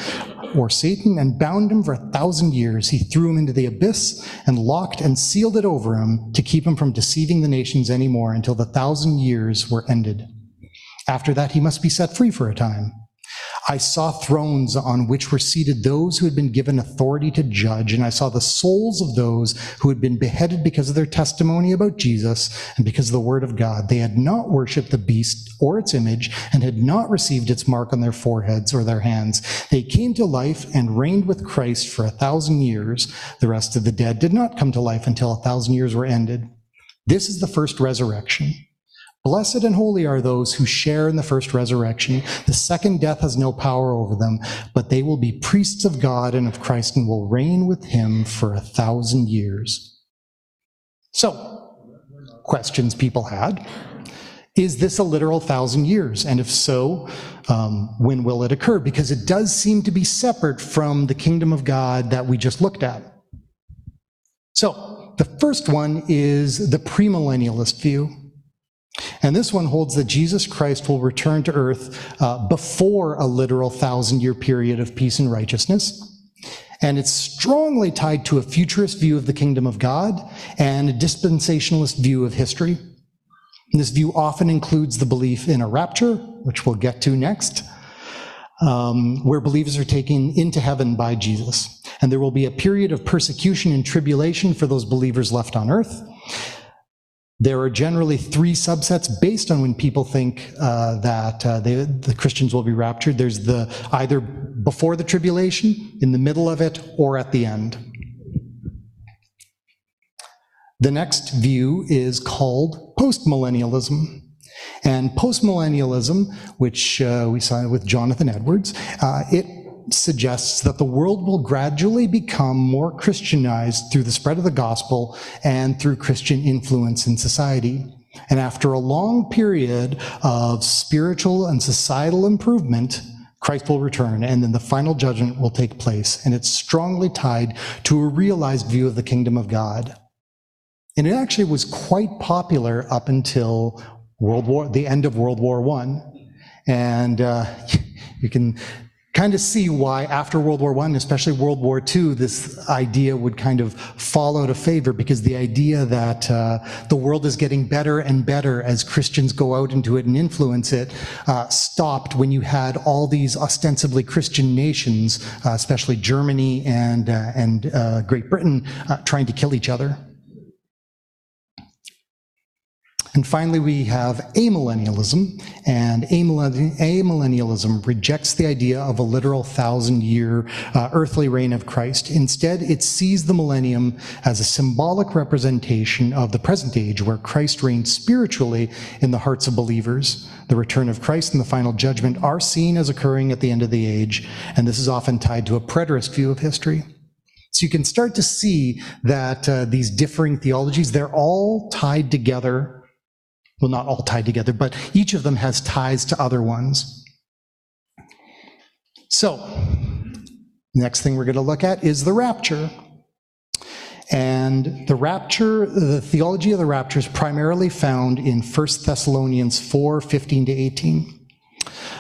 or Satan, and bound him for a thousand years. He threw him into the abyss and locked and sealed it over him to keep him from deceiving the nations anymore until the thousand years were ended. After that, he must be set free for a time. I saw thrones on which were seated those who had been given authority to judge, and I saw the souls of those who had been beheaded because of their testimony about Jesus and because of the word of God. They had not worshipped the beast or its image and had not received its mark on their foreheads or their hands. They came to life and reigned with Christ for a thousand years. The rest of the dead did not come to life until a thousand years were ended. This is the first resurrection. Blessed and holy are those who share in the first resurrection. The second death has no power over them, but they will be priests of God and of Christ and will reign with him for a thousand years. So, questions people had. Is this a literal thousand years? And if so, um, when will it occur? Because it does seem to be separate from the kingdom of God that we just looked at. So, the first one is the premillennialist view. And this one holds that Jesus Christ will return to earth uh, before a literal thousand year period of peace and righteousness. And it's strongly tied to a futurist view of the kingdom of God and a dispensationalist view of history. And this view often includes the belief in a rapture, which we'll get to next, um, where believers are taken into heaven by Jesus. And there will be a period of persecution and tribulation for those believers left on earth. There are generally three subsets based on when people think uh, that uh, they, the Christians will be raptured. There's the either before the tribulation, in the middle of it, or at the end. The next view is called postmillennialism. And postmillennialism, which uh, we saw with Jonathan Edwards, uh, it suggests that the world will gradually become more Christianized through the spread of the gospel and through Christian influence in society. And after a long period of spiritual and societal improvement, Christ will return, and then the final judgment will take place. And it's strongly tied to a realized view of the kingdom of God. And it actually was quite popular up until World War, the end of World War One. And uh, you can kind of see why after World War I, especially World War II, this idea would kind of fall out of favor because the idea that uh, the world is getting better and better as Christians go out into it and influence it uh, stopped when you had all these ostensibly Christian nations, uh, especially Germany and, uh, and uh, Great Britain, uh, trying to kill each other. And finally, we have amillennialism, and amillennialism rejects the idea of a literal thousand year uh, earthly reign of Christ. Instead, it sees the millennium as a symbolic representation of the present age where Christ reigns spiritually in the hearts of believers. The return of Christ and the final judgment are seen as occurring at the end of the age, and this is often tied to a preterist view of history. So you can start to see that uh, these differing theologies, they're all tied together well, not all tied together, but each of them has ties to other ones. So, next thing we're going to look at is the rapture. And the rapture, the theology of the rapture is primarily found in 1 Thessalonians 4 15 to 18.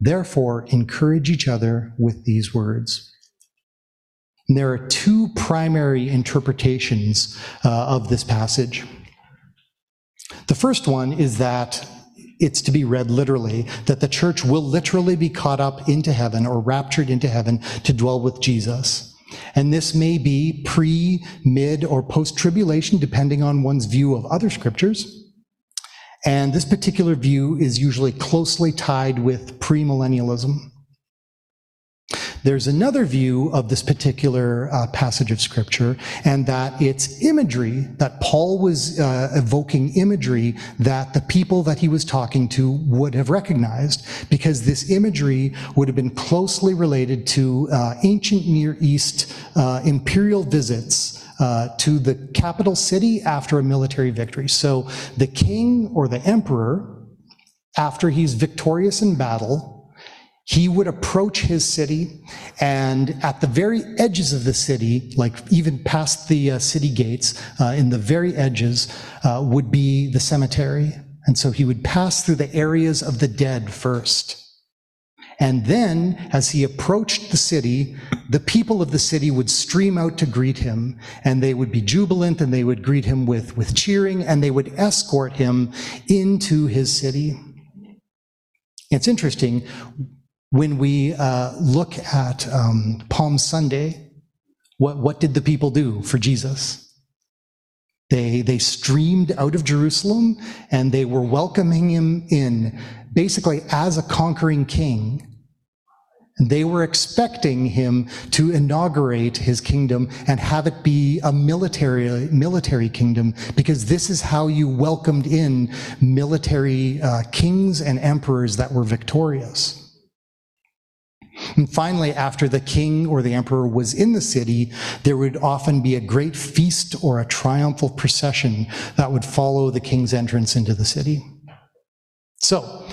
Therefore, encourage each other with these words. And there are two primary interpretations uh, of this passage. The first one is that it's to be read literally, that the church will literally be caught up into heaven or raptured into heaven to dwell with Jesus. And this may be pre, mid, or post tribulation, depending on one's view of other scriptures. And this particular view is usually closely tied with premillennialism. There's another view of this particular uh, passage of scripture, and that it's imagery, that Paul was uh, evoking imagery that the people that he was talking to would have recognized, because this imagery would have been closely related to uh, ancient Near East uh, imperial visits uh, to the capital city after a military victory. So the king or the emperor, after he's victorious in battle, he would approach his city, and at the very edges of the city, like even past the uh, city gates, uh, in the very edges, uh, would be the cemetery. And so he would pass through the areas of the dead first. And then, as he approached the city, the people of the city would stream out to greet him, and they would be jubilant, and they would greet him with, with cheering, and they would escort him into his city. It's interesting, when we uh, look at um, Palm Sunday, what, what did the people do for Jesus? They, they streamed out of Jerusalem and they were welcoming him in basically as a conquering king. They were expecting him to inaugurate his kingdom and have it be a military, military kingdom, because this is how you welcomed in military uh, kings and emperors that were victorious. And finally, after the king or the emperor was in the city, there would often be a great feast or a triumphal procession that would follow the king's entrance into the city. So,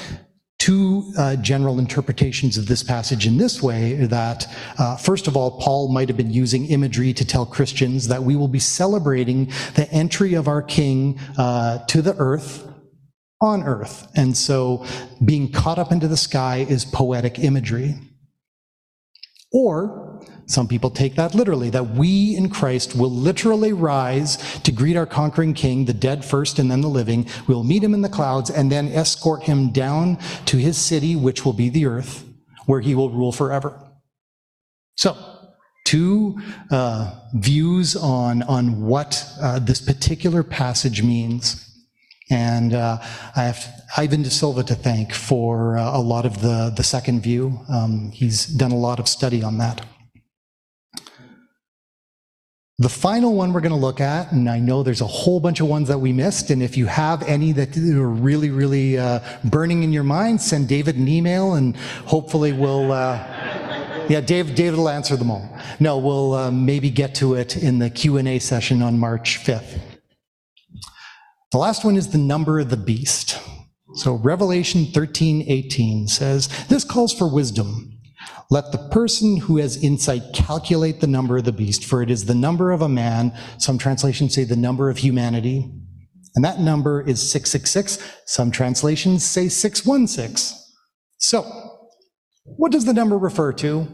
two uh, general interpretations of this passage in this way that, uh, first of all, Paul might have been using imagery to tell Christians that we will be celebrating the entry of our king uh, to the earth on earth. And so being caught up into the sky is poetic imagery. Or some people take that literally, that we in Christ will literally rise to greet our conquering king, the dead first and then the living. We'll meet him in the clouds and then escort him down to his city, which will be the earth, where he will rule forever. So, two uh, views on, on what uh, this particular passage means. And uh, I have Ivan De Silva to thank for uh, a lot of the, the second view. Um, he's done a lot of study on that. The final one we're going to look at, and I know there's a whole bunch of ones that we missed, and if you have any that are really, really uh, burning in your mind, send David an email, and hopefully we'll. Uh, yeah, Dave, David will answer them all. No, we'll uh, maybe get to it in the Q and A session on March 5th. The last one is the number of the beast. So Revelation 13, 18 says, This calls for wisdom. Let the person who has insight calculate the number of the beast, for it is the number of a man. Some translations say the number of humanity. And that number is 666. Some translations say 616. So, what does the number refer to?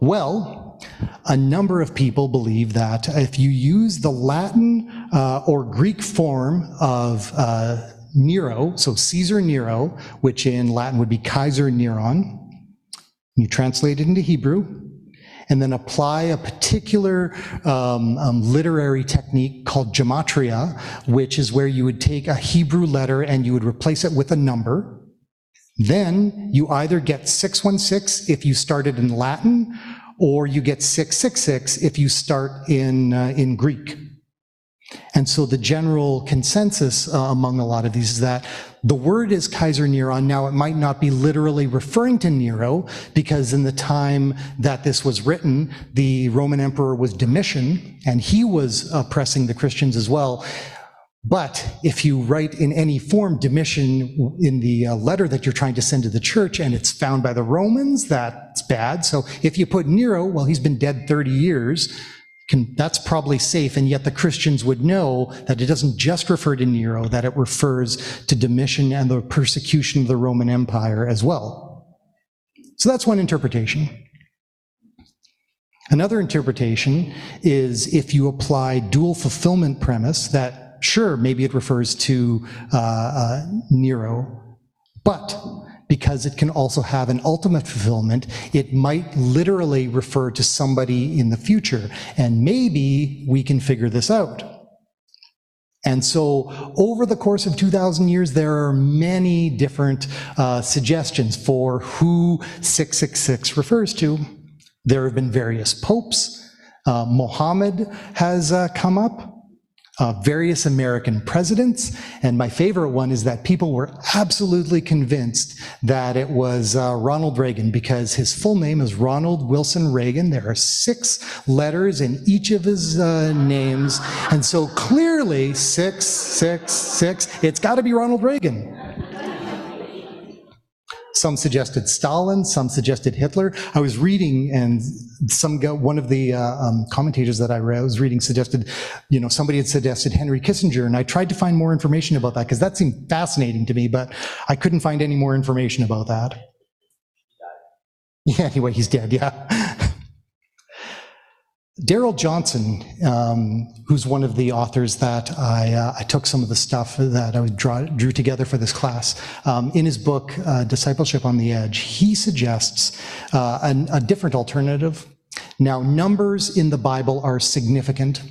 Well, a number of people believe that if you use the Latin uh, or Greek form of uh, Nero, so Caesar Nero, which in Latin would be Kaiser Neron, you translate it into Hebrew, and then apply a particular um, um, literary technique called gematria, which is where you would take a Hebrew letter and you would replace it with a number. Then you either get 616 if you started in Latin, or you get 666 if you start in, uh, in Greek. And so the general consensus uh, among a lot of these is that the word is Kaiser Neron. Now, it might not be literally referring to Nero, because in the time that this was written, the Roman emperor was Domitian, and he was oppressing the Christians as well. But if you write in any form Domitian in the uh, letter that you're trying to send to the church and it's found by the Romans, that's bad. So if you put Nero, well, he's been dead 30 years, can, that's probably safe. And yet the Christians would know that it doesn't just refer to Nero, that it refers to Domitian and the persecution of the Roman Empire as well. So that's one interpretation. Another interpretation is if you apply dual fulfillment premise that sure, maybe it refers to uh, uh, Nero, but because it can also have an ultimate fulfillment, it might literally refer to somebody in the future. And maybe we can figure this out. And so, over the course of 2,000 years, there are many different uh, suggestions for who 666 refers to. There have been various popes. Uh, Mohammed has uh, come up uh, various American presidents. And my favorite one is that people were absolutely convinced that it was uh, Ronald Reagan because his full name is Ronald Wilson Reagan. There are six letters in each of his uh, names. And so clearly, six, six, six, it's got to be Ronald Reagan. Some suggested Stalin, some suggested Hitler. I was reading, and some one of the uh, um, commentators that I was reading suggested, you know, somebody had suggested Henry Kissinger, and I tried to find more information about that because that seemed fascinating to me, but I couldn't find any more information about that. Yeah, anyway, he's dead, yeah. Darrell Johnson, um, who's one of the authors that I, uh, I, took some of the stuff that I draw, drew together for this class, um, in his book, uh, Discipleship on the Edge, he suggests uh, an, a different alternative. Now, numbers in the Bible are significant.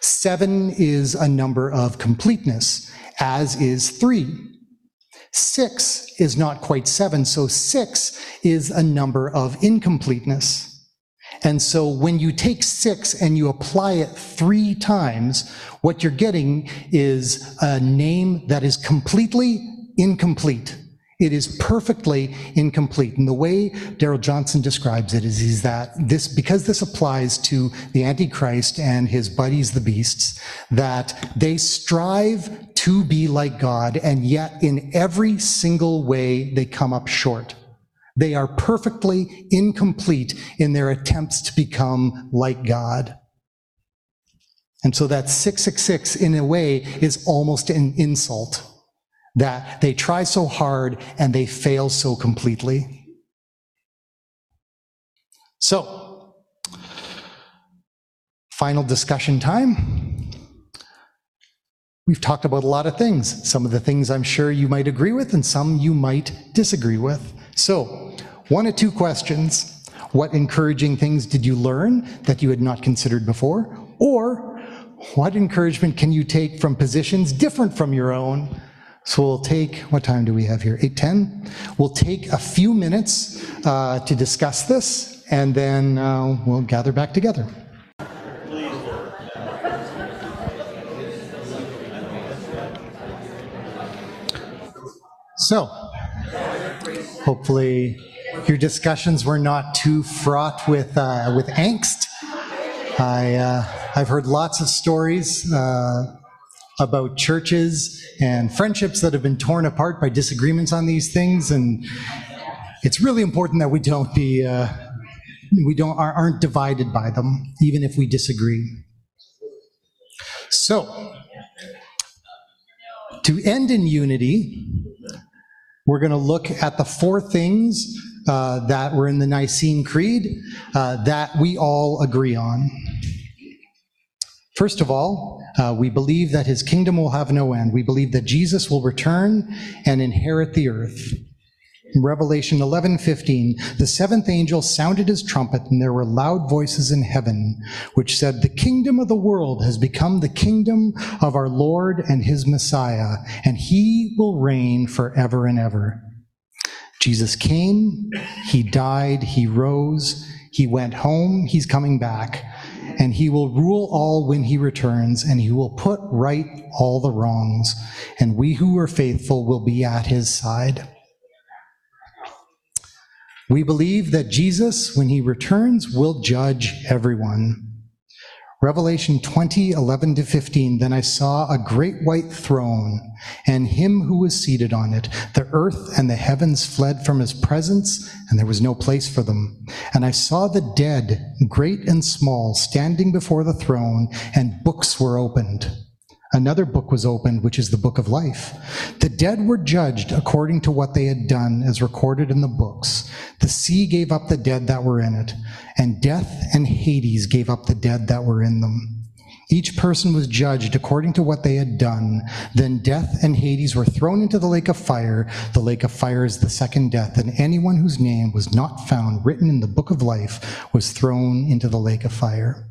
Seven is a number of completeness, as is three. Six is not quite seven, so six is a number of incompleteness. And so when you take six and you apply it three times, what you're getting is a name that is completely incomplete. It is perfectly incomplete. And the way Darrell Johnson describes it is, is that this, because this applies to the Antichrist and his buddies, the beasts, that they strive to be like God, and yet in every single way they come up short. They are perfectly incomplete in their attempts to become like God. And so that 666, in a way, is almost an insult that they try so hard and they fail so completely. So, final discussion time. We've talked about a lot of things. Some of the things I'm sure you might agree with, and some you might disagree with. So, one or two questions. What encouraging things did you learn that you had not considered before? Or what encouragement can you take from positions different from your own? So we'll take, what time do we have here? 8.10? We'll take a few minutes uh, to discuss this, and then uh, we'll gather back together. So, Hopefully, your discussions were not too fraught with uh, with angst. I uh, I've heard lots of stories uh, about churches and friendships that have been torn apart by disagreements on these things, and it's really important that we don't be uh, we don't aren't divided by them, even if we disagree. So, to end in unity, we're going to look at the four things uh, that were in the Nicene Creed uh, that we all agree on. First of all, uh, we believe that his kingdom will have no end. We believe that Jesus will return and inherit the earth. Revelation 11:15, the seventh angel sounded his trumpet, and there were loud voices in heaven, which said, "The kingdom of the world has become the kingdom of our Lord and his Messiah, and he will reign forever and ever." Jesus came, he died, he rose, he went home, he's coming back. and he will rule all when he returns, and he will put right all the wrongs, and we who are faithful will be at his side. We believe that Jesus, when he returns, will judge everyone. Revelation 20, 11 to 15. Then I saw a great white throne and him who was seated on it. The earth and the heavens fled from his presence, and there was no place for them. And I saw the dead, great and small, standing before the throne, and books were opened. Another book was opened, which is the book of life. The dead were judged according to what they had done, as recorded in the books. The sea gave up the dead that were in it, and death and Hades gave up the dead that were in them. Each person was judged according to what they had done. Then death and Hades were thrown into the lake of fire. The lake of fire is the second death, and anyone whose name was not found written in the book of life was thrown into the lake of fire.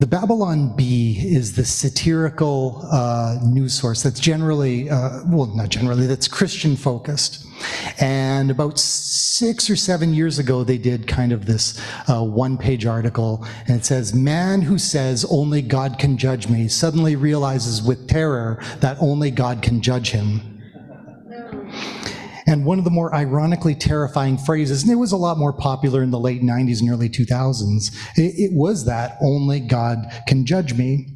The Babylon Bee is the satirical uh, news source that's generally, uh, well, not generally, that's Christian focused. And about six or seven years ago, they did kind of this uh, one page article, and it says, Man who says only God can judge me suddenly realizes with terror that only God can judge him. And one of the more ironically terrifying phrases, and it was a lot more popular in the late 90s and early 2000s, it, it was that only God can judge me.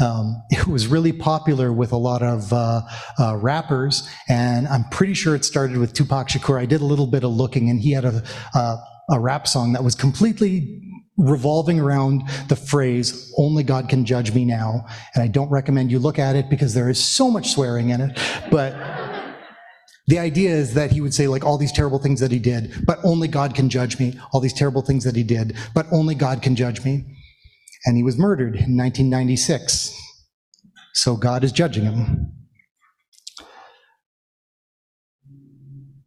Um, it was really popular with a lot of uh, uh, rappers, and I'm pretty sure it started with Tupac Shakur. I did a little bit of looking, and he had a, a, a rap song that was completely revolving around the phrase, only God can judge me now. And I don't recommend you look at it because there is so much swearing in it. But the idea is that he would say, like, all these terrible things that he did, but only God can judge me. All these terrible things that he did, but only God can judge me. And he was murdered in 1996. So God is judging him.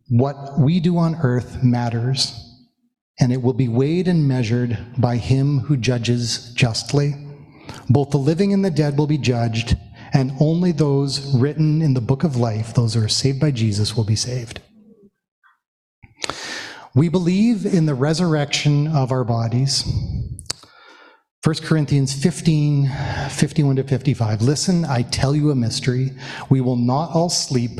What we do on earth matters, and it will be weighed and measured by him who judges justly. Both the living and the dead will be judged and only those written in the book of life, those who are saved by Jesus, will be saved. We believe in the resurrection of our bodies. 1 Corinthians 15, 51 to 55. Listen, I tell you a mystery. We will not all sleep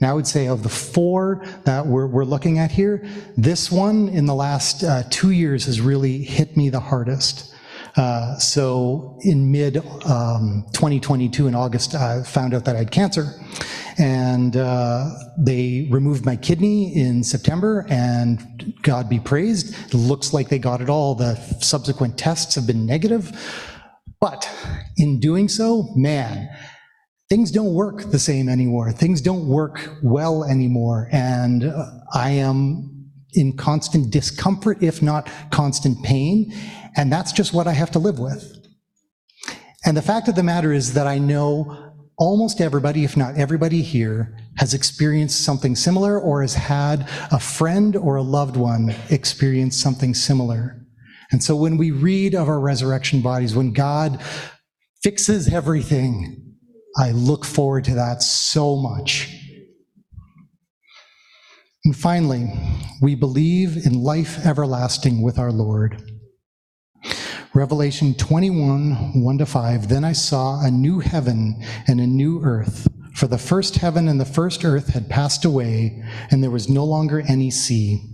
Now, I would say of the four that we're, we're looking at here, this one in the last uh, two years has really hit me the hardest. Uh, so in mid um, 2022 in August, I found out that I had cancer. And uh, they removed my kidney in September, and God be praised, it looks like they got it all. The subsequent tests have been negative. But in doing so, man, things don't work the same anymore. Things don't work well anymore. And uh, I am in constant discomfort, if not constant pain. And that's just what I have to live with. And the fact of the matter is that I know almost everybody, if not everybody here, has experienced something similar or has had a friend or a loved one experience something similar. And so when we read of our resurrection bodies, when God fixes everything, I look forward to that so much. And finally, we believe in life everlasting with our Lord. Revelation 21, 1 to 5. Then I saw a new heaven and a new earth, for the first heaven and the first earth had passed away, and there was no longer any sea.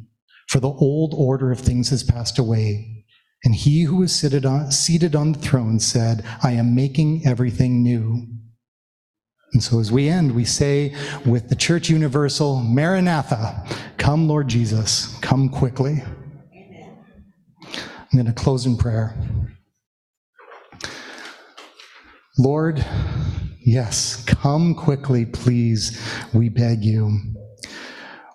for the old order of things has passed away. And he who was seated on, seated on the throne said, I am making everything new. And so as we end, we say with the Church Universal, Maranatha, come, Lord Jesus, come quickly. I'm going to close in prayer. Lord, yes, come quickly, please, we beg you.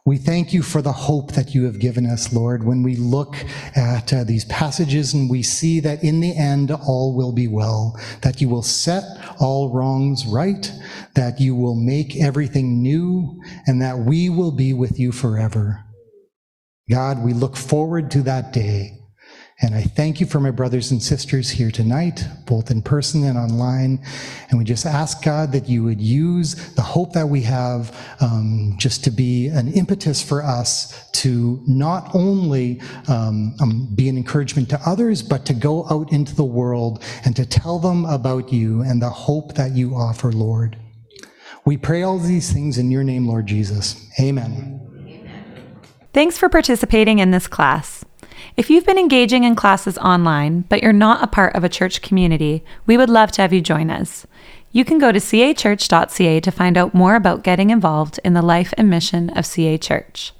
We thank you for the hope that you have given us, Lord, when we look at uh, these passages and we see that in the end all will be well, that you will set all wrongs right, that you will make everything new, and that we will be with you forever. God, we look forward to that day. And I thank you for my brothers and sisters here tonight, both in person and online. And we just ask God that you would use the hope that we have um, just to be an impetus for us to not only um, um, be an encouragement to others, but to go out into the world and to tell them about you and the hope that you offer, Lord. We pray all these things in your name, Lord Jesus. Amen. Thanks for participating in this class. If you've been engaging in classes online, but you're not a part of a church community, we would love to have you join us. You can go to cachurch.ca to find out more about getting involved in the life and mission of CA Church.